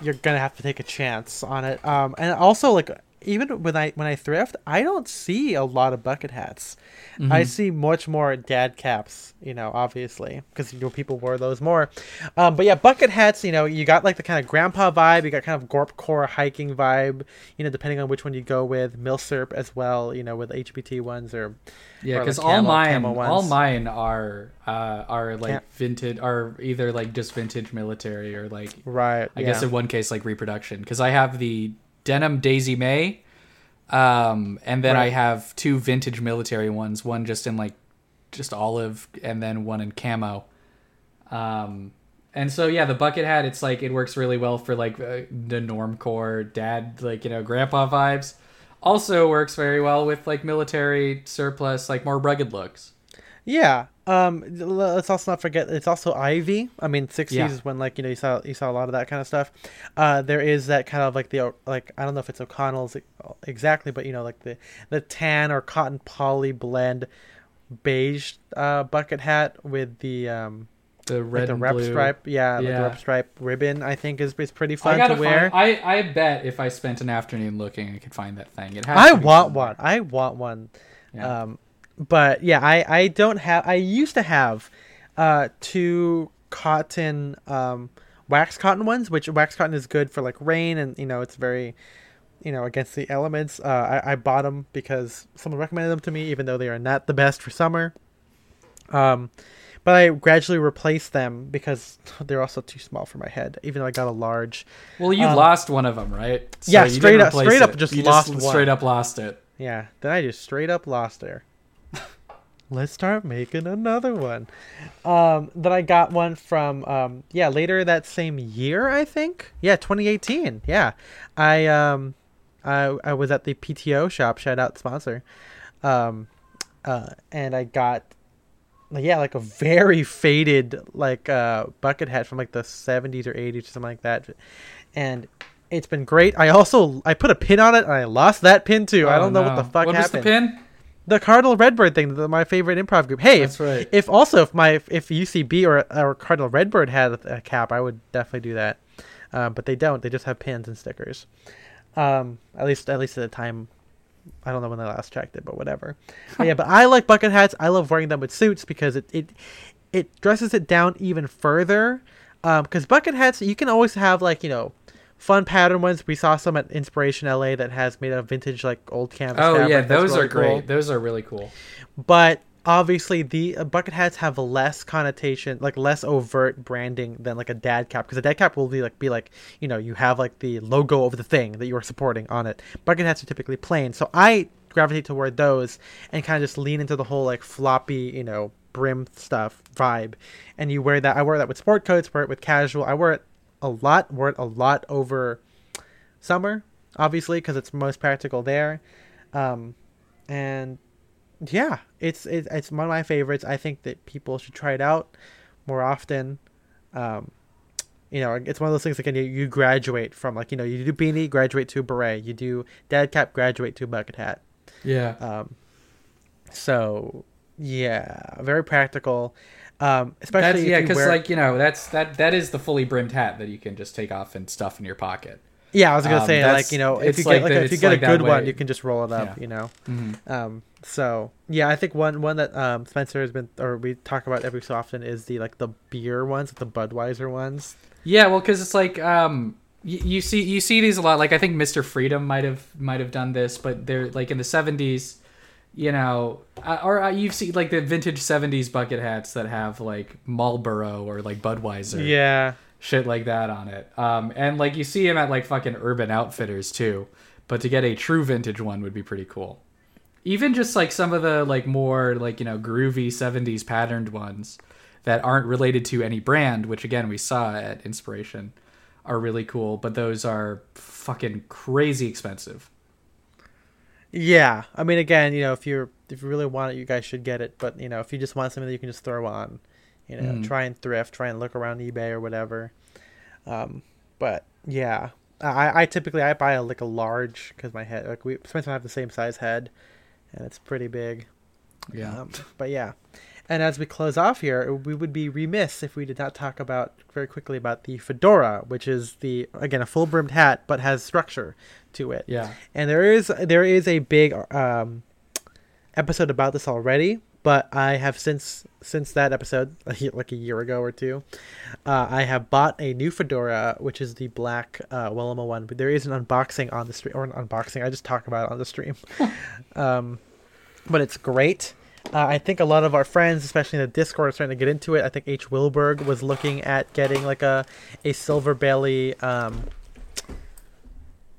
you're gonna have to take a chance on it. Um, and also like even when I when I thrift, I don't see a lot of bucket hats. I Mhm. see much more dad caps, you know, obviously, because you know people wore those more. Um, but yeah, bucket hats, you know, you got like the kind of grandpa vibe, you got kind of Gorp Core hiking vibe, you know, depending on which one you go with. Milsurp as well, you know, with HBT ones or yeah, because like, all mine all mine are uh, are like Cam- vintage are either like just vintage military or like right. I guess in one case like reproduction because I have the denim Daisy Mae, um, and then I have two vintage military ones, one just in like just olive, and then one in camo. Um, and so yeah, the bucket hat, it's like it works really well for like uh, the normcore dad, like you know, grandpa vibes. Also works very well with like military surplus, like more rugged looks. Yeah. Um. Let's also not forget it's also Ivy. I mean, sixties Yeah. is when like you know you saw you saw a lot of that kind of stuff. Uh, there is that kind of like the like I don't know if it's O'Connell's exactly, but you know like the the tan or cotton poly blend beige uh bucket hat with the um The like red the rep blue. stripe. Yeah, like the Yeah. rep stripe ribbon. I think is is pretty fun gotta wear. find. I I bet if I spent an afternoon looking, I could find that thing. It has I want one. I want one. Yeah. Um, but yeah, I I don't have. I used to have uh two cotton um wax cotton ones, which wax cotton is good for like rain and you know it's very you know against the elements. Uh, I I bought them because someone recommended them to me, even though they are not the best for summer. Um. But I gradually replaced them because they're also too small for my head. Even though I got a large, Well, you Um, lost one of them, right? Yeah, straight up- straight up just You lost one. Straight up lost it. Yeah, then I just straight up lost her. Let's start making another one. Um, then I got one from um, yeah later that same year I think. Yeah, 2018. Yeah, I um, I I was at the PTO shop. Shout out sponsor. Um, uh, and I got yeah like a very faded like uh bucket hat from like the 70s or 80s or something like that, and. It's been great. I also I put a pin on it and I lost that pin too. I Oh, don't know what the fuck what happened. was the pin? The Cardinal Redbird thing, the, my favorite improv group. Hey, if, right. if also if my if UCB or or Cardinal Redbird had a, a cap, I would definitely do that. Uh, but they don't. They just have pins and stickers. Um, at least at least at the time I don't know when I last checked it, but whatever. But yeah, but I like bucket hats. I love wearing them with suits because it it it dresses it down even further. Because bucket hats, you can always have like you know fun pattern ones. We saw some at Inspiration LA that has made a vintage like old canvas. Oh fabric. yeah, those really are great. cool. Those are really cool. But obviously, the uh, bucket hats have less connotation, like less overt branding than like a dad cap. Because a dad cap will be like be like you know you have like the logo of the thing that you are supporting on it. Bucket hats are typically plain, so I gravitate toward those and kind of just lean into the whole like floppy, you know, brim stuff vibe. And you wear that. I wear that with sport coats. Wear it with casual. I wear it a lot. It a lot over summer, obviously, because it's most practical there. Um, and yeah, it's it, it's one of my favorites. I think that people should try it out more often. Um, you know, it's one of those things like you, you graduate from like you know you do beanie, graduate to beret. You do dad cap, graduate to bucket hat. Yeah. Um, so yeah, very practical. Um, especially yeah, because wear- like you know that's that that is the fully brimmed hat that you can just take off and stuff in your pocket. yeah, I was gonna um, say like you know if you like get like if you get like a good one, you can just roll it up. Yeah. You know. Mm-hmm. Um, so yeah, I think one one that um, Spencer has been or we talk about every so often is the like the beer ones, the Budweiser ones. Yeah, well, because it's like um, you, you see you see these a lot. Like I think Mister Freedom might have might have done this, but they're like in the seventies, you know, uh, or uh, you've seen like the vintage seventies bucket hats that have like Marlboro or like Budweiser, Yeah, shit like that on it. Um, and like you see them at like fucking Urban Outfitters too. But to get a true vintage one would be pretty cool. Even just like some of the like more like you know groovy '70s patterned ones that aren't related to any brand, which again we saw at Inspiration, are really cool. But those are fucking crazy expensive. Yeah. I mean, again, you know, if you're if you really want it, you guys should get it. But you know, if you just want something that you can just throw on, you know, Mm. try and thrift, try and look around eBay or whatever. Um, but yeah, I I typically I buy a, like a large because my head like we sometimes I have the same size head, and it's pretty big. Yeah. Um, but yeah. And as we close off here, we would be remiss if we did not talk about very quickly about the fedora, which is the again a full brimmed hat but has structure to it. yeah. And there is there is a big um, episode about this already, but I have since since that episode, like a year ago or two, uh, I have bought a new fedora, which is the black uh, Wellema one. But there is an unboxing on the stream, or an unboxing. I just talk about it on the stream. um, but it's great. Uh, I think a lot of our friends, especially in the Discord, are starting to get into it. I think H. Wilberg was looking at getting like a a silver belly um,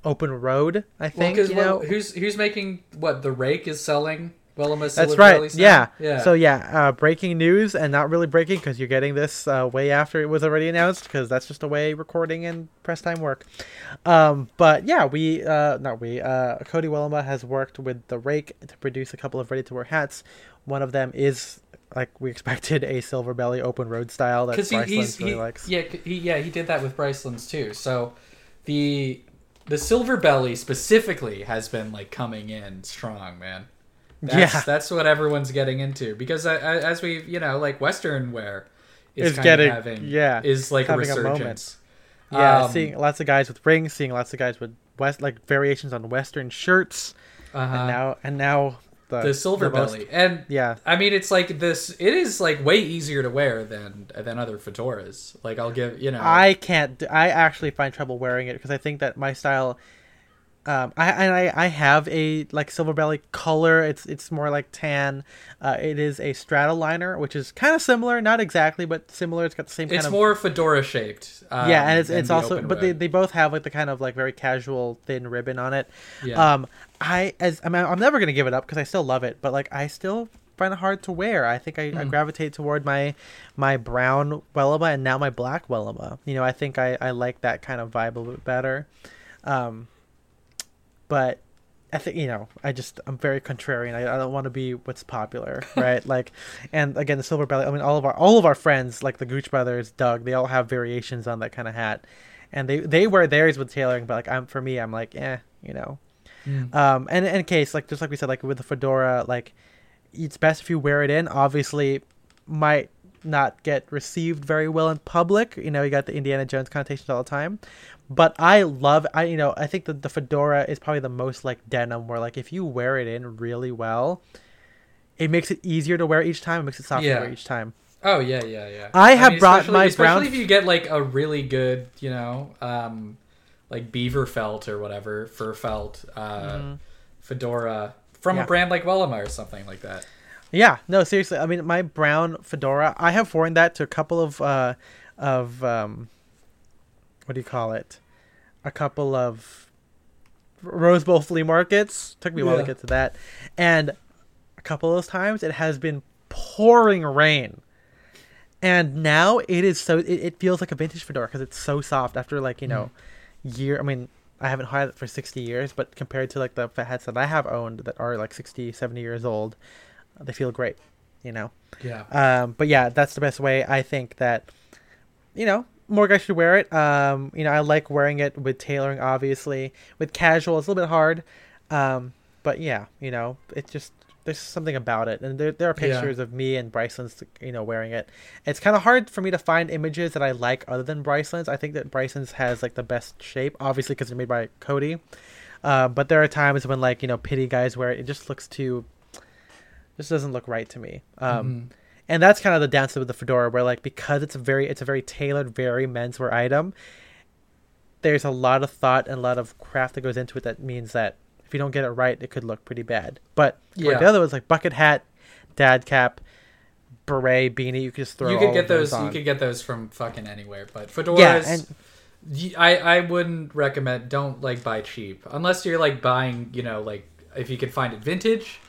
open road. I think you know. who's who's making what the rake is selling? Wellema That's right. Yeah. yeah. So yeah, uh, breaking news and not really breaking because you're getting this uh, way after it was already announced because that's just the way recording and press time work. Um, but yeah, we uh, not we uh, Cody Wellema has worked with the Rake to produce a couple of ready to wear hats. One of them is like we expected a silver belly open road style that Bryce he, really he, likes. yeah he, yeah he did that with Bryce Bryceland's too. So the the silver belly specifically has been like coming in strong, man. That's, Yeah. that's what everyone's getting into because as we you know like Western wear is Is kind getting- of having yeah, is like a having a resurgence. Yeah, Um, seeing lots of guys with rings, seeing lots of guys with west like variations on Western shirts, uh-huh. and now and now the the silver the most- belly and yeah, I mean, it's like this. It is like way easier to wear than than other fedoras. Like I'll give you know. I can't. do- I actually find trouble wearing it because I think that my style. Um, I and I, I have a like silver belly color. It's it's more like tan. Uh, it is a Stratoliner, which is kind of similar, not exactly, but similar. It's got the same kind it's of more fedora shaped. Um, yeah, and it's it's also but they, they both have like the kind of like very casual thin ribbon on it. Yeah. Um, I as I mean I'm never gonna give it up because I still love it, but like I still find it hard to wear. I think I, I Hmm. gravitate toward my my brown Wellema and now my black Wellema. You know, I think I I like that kind of vibe a little bit better. Um, but I think you know I just I'm very contrarian. I, I don't want to be what's popular, right? like, and again the silver belly. I mean all of our all of our friends like the Gooch brothers, Doug, they all have variations on that kind of hat, and they they wear theirs with tailoring. But like I'm for me, I'm like eh, you know. Mm. Um, and in case like just like we said, like with the fedora, like it's best if you wear it in. Obviously, might not get received very well in public. You know, you got the Indiana Jones connotations all the time. But I love I you know, I think that the fedora is probably the most like denim where like if you wear it in really well, it makes it easier to wear each time, it makes it softer Yeah. to wear each time. Oh yeah, yeah, yeah. I have brought my especially brown- if you get like a really good, you know, um, like beaver felt or whatever fur felt uh, fedora from. Yeah. a brand like Wellema or something like that. Yeah, no, seriously. I mean, my brown fedora. I have worn that to a couple of uh, of um, what do you call it? A couple of Rose Bowl flea markets. Took me a while to get to that, and a couple of those times it has been pouring rain, and now it is so. It, it feels like a vintage fedora because it's so soft after like you know, year. I mean. I haven't had it for 60 years, but compared to like the hats that I have owned that are like 60, 70 years old, they feel great, you know. Yeah. Um, but yeah, that's the best way. I think that, you know, more guys should wear it. Um, you know, I like wearing it with tailoring, obviously. With casual, it's a little bit hard. Um, but yeah, you know, it just there's something about it, and there there are Yeah. pictures of me and Bryson's, you know, wearing it. It's kind of hard for me to find images that I like other than Bryson's. I think that Bryson's has like the best shape, obviously because they're made by Cody. Uh, but there are times when like you know Pitti guys wear it, it just looks too, just doesn't look right to me. Um, Mhm. and that's kind of the downside with the fedora where like because it's a very it's a very tailored very menswear item there's a lot of thought and a lot of craft that goes into it that means that if you don't get it right it could look pretty bad but Yeah. the other ones like bucket hat dad cap beret beanie you could just throw you could get those. on. You could get those from fucking anywhere. But fedoras, yeah and I I wouldn't recommend. Don't like buy cheap unless you're like buying. You know, like if you could find it vintage.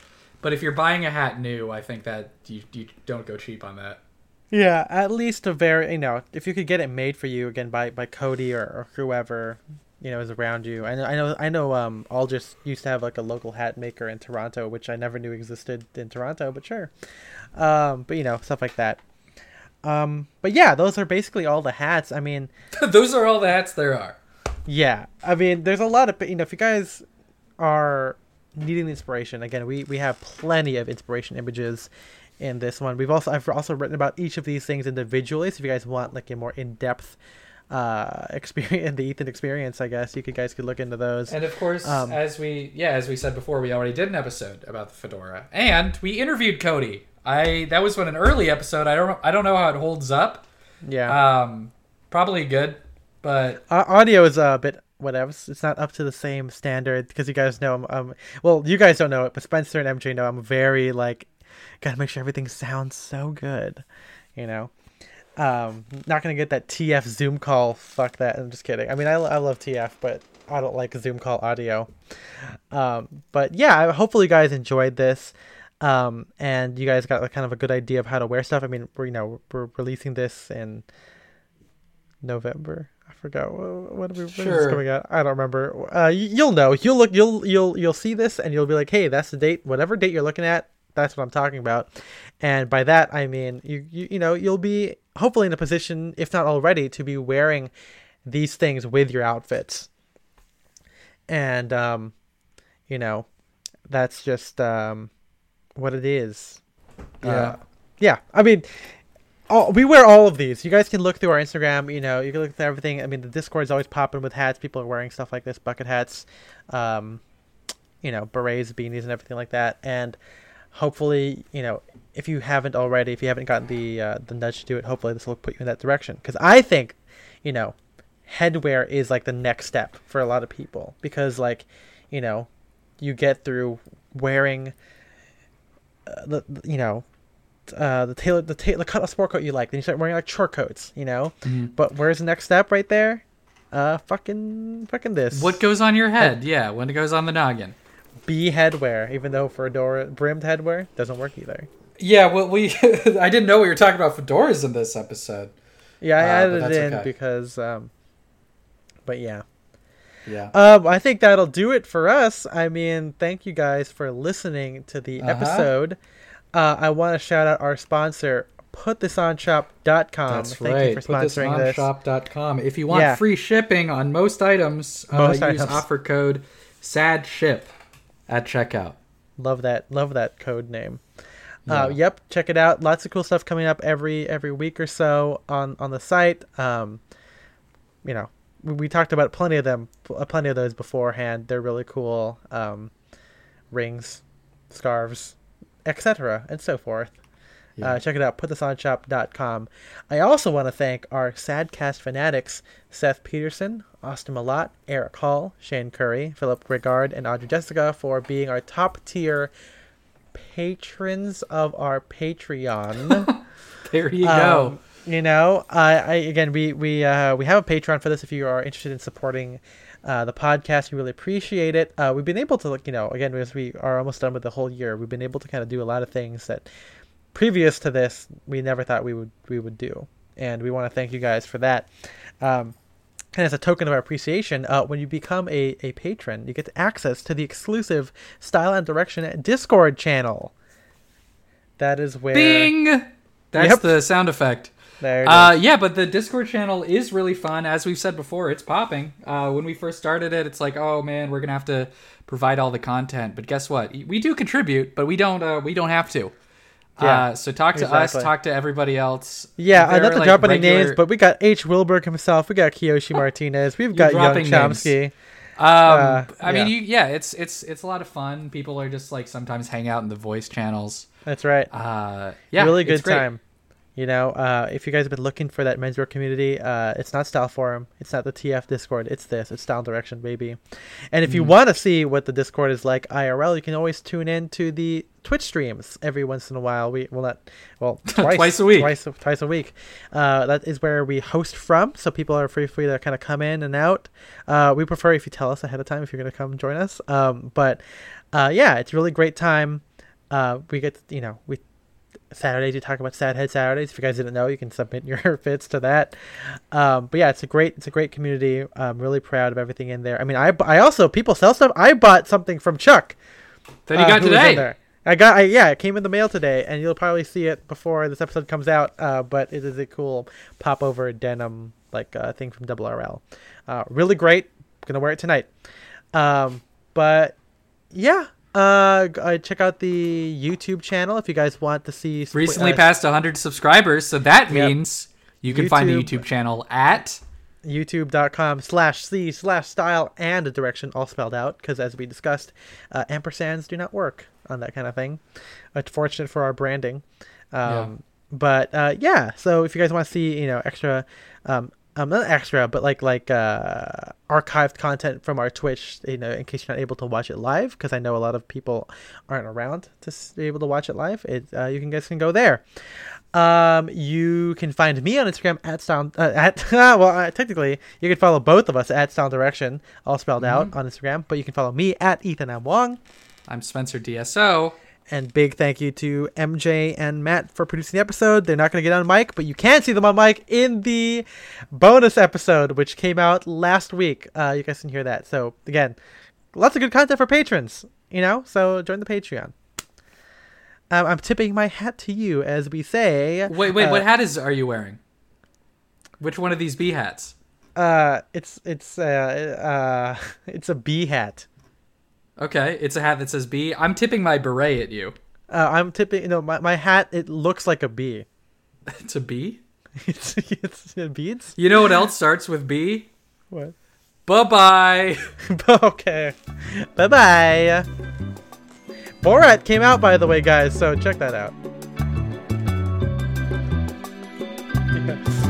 But if you're buying a hat new, I think that you you don't go cheap on that. yeah at least a very you know if you could get it made for you again by by cody or, or whoever you know is around you. I know i know i know um aldrich used to have like a local hat maker in toronto which i never knew existed in toronto but sure. Um but you know stuff like that. Um but yeah those are basically all the hats. I mean Those are all the hats there are. yeah. I mean there's a lot of you know if you guys are needing the inspiration again we we have plenty of inspiration images in this one. We've also i've also written about each of these things individually so if you guys want like a more in-depth uh experience the ethan experience i guess you could guys could look into those And of course, Um, as we yeah, as we said before, we already did an episode about the fedora, and we interviewed Cody. I that was when an early episode. I don't I don't know how it holds up. yeah Um, probably good, but Au- audio is a bit whatever. It's not up to the same standard because you guys know I'm, um well you guys don't know it, but Spencer and MJ know I'm very like gotta make sure everything sounds so good, you know. Um, not gonna get that TF Zoom call. Fuck that. I'm just kidding. I mean, I, I love TF, but I don't like Zoom call audio. Um, but yeah, hopefully you guys enjoyed this. Um, and you guys got like, kind of a good idea of how to wear stuff. I mean, we're you know we're releasing this in November. I forgot what, what are we when is Sure. coming out. I don't remember. Uh, you'll know. You'll look. You'll you'll you'll see this, and you'll be like, "Hey, that's the date. Whatever date you're looking at, that's what I'm talking about." And by that, I mean you you you know you'll be hopefully in a position, if not already, to be wearing these things with your outfits. And um, you know, that's just um, what it is. yeah. Uh, yeah, I mean, all, we wear all of these. You guys can look through our Instagram. You know, you can look through everything. I mean, the Discord is always popping with hats. People are wearing stuff like this, bucket hats, um, you know, berets, beanies, and everything like that. And hopefully, you know, if you haven't already, if you haven't gotten the uh, the nudge to do it, hopefully this will put you in that direction. Because I think, you know, headwear is like the next step for a lot of people. Because like, you know, you get through wearing, uh, the you know, uh, the tailor the ta- the cut of sport coat you like. Then you start wearing like short coats, you know. Mhm. But where's the next step right there? Uh, fucking fucking this. What goes on your head? Yeah, when it goes on the noggin. Be headwear? Even though fedora brimmed headwear doesn't work either. Yeah, well, we I didn't know we were talking about fedoras in this episode. Yeah, I Uh, added it in okay. because um. But yeah. Yeah. Um, I think that'll do it for us. I mean, thank you guys for listening to the Uh-huh. episode. Uh, I want to shout out our sponsor, putthisonshop.com. That's thank right. you for sponsoring this. PutThisOnShop.com. If you want Yeah. free shipping on most items, uh, Most use offer code SADSHIP at checkout. Love that. Love that code name. Uh, yep, check it out. Lots of cool stuff coming up every every week or so on on the site. Um, you know, we, we talked about plenty of them, pl- plenty of those beforehand. They're really cool. Um, rings, scarves, etc., and so forth. Yeah. Uh, check it out, putthisonshop.com. I also want to thank our Sadcast fanatics, Seth Peterson, Austin Malott, Eric Hall, Shane Curry, Philip Rigard, and Audrey Jessica for being our top tier patrons of our Patreon. there you go. Um, you know, I, I again, we we uh, we have a Patreon for this. If you are interested in supporting uh, the podcast, we really appreciate it. Uh, we've been able to, like, you know, again, as we are almost done with the whole year, we've been able to kind of do a lot of things that previous to this we never thought we would we would do, and we want to thank you guys for that. Um, and as a token of our appreciation, uh, when you become a, a patron, you get access to the exclusive Style and Direction Discord channel. That is where Bing. That's Yep. the sound effect. there it Uh, yeah, but the Discord channel is really fun. As we've said before, it's popping. Uh, when we first started it, it's like, oh man, we're gonna have to provide all the content. But guess what? We do contribute, but we don't. Uh, we don't have to. Yeah, uh, so talk to exactly. us. Talk to everybody else. Yeah, They're, I not to like, drop any regular- names, but we got H. Wilberg himself. We got Kiyoshi Martinez. We've got Young. Chomsky. Um, Uh, I mean, yeah. you, yeah, it's it's it's a lot of fun. People are just like sometimes hang out in the voice channels. That's right. Uh, yeah, really good time. You know, uh, if you guys have been looking for that menswear community, uh, it's not Style Forum, it's not the TF Discord, it's this, it's Style Direction, baby. And if Mm-hmm. you want to see what the Discord is like IRL, you can always tune in to the Twitch streams every once in a while. We well not well twice, Twice a week. twice twice a week. Uh, that is where we host from, so people are free free to kind of come in and out. Uh, we prefer if you tell us ahead of time if you're going to come join us. Um, but uh, yeah, it's a really great time. Uh, we get you know we Saturdays we talk about Sad Head Saturdays. If you guys didn't know, you can submit your fits to that. Um, but yeah, it's a great it's a great community. I'm really proud of everything in there. I mean, I I also people sell stuff. I bought something from Chuck. That you uh, got who was in today. I got I, yeah, it came in the mail today, and you'll probably see it before this episode comes out. Uh, but it is a cool pop over denim like uh, thing from Double RL. Uh, really great. Gonna wear it tonight. Um, but yeah, uh, uh, check out the YouTube channel if you guys want to see. sp- Recently uh, passed 100 subscribers, so that Yep. means you can find the YouTube. YouTube channel at youtube.com slash c slash style and a direction all spelled out because as we discussed uh, ampersands do not work on that kind of thing. Unfortunate for our branding. Um, but uh, yeah so if you guys want to see you know extra um, um, not extra but like like uh, archived content from our twitch you know in case you're not able to watch it live because i know a lot of people aren't around to be able to watch it live it uh, you can guys can go there. Um, you can find me on Instagram at style uh, at well uh, technically you can follow both of us at sound direction all spelled out on Instagram, but you can follow me at Ethan M. Wong. I'm Spencer DSO. And big thank you to MJ and Matt for producing the episode. They're not going to get on mic, but you can see them on mic in the bonus episode, which came out last week. Uh, you guys can hear that. So again, lots of good content for patrons. You know, so join the Patreon. Um, I'm tipping my hat to you as we say. Wait, wait, uh, what hat is are you wearing? Which one of these bee hats? Uh, it's it's uh uh it's a bee hat. Okay, it's a hat that says bee. I'm tipping my beret at you. Uh, I'm tipping. You know, my, my hat. It looks like a bee. It's a bee. it's it's it beads. You know what else starts with B? What? Bye bye. okay. Bye bye. Borat came out by the way, guys. So check that out. Yeah.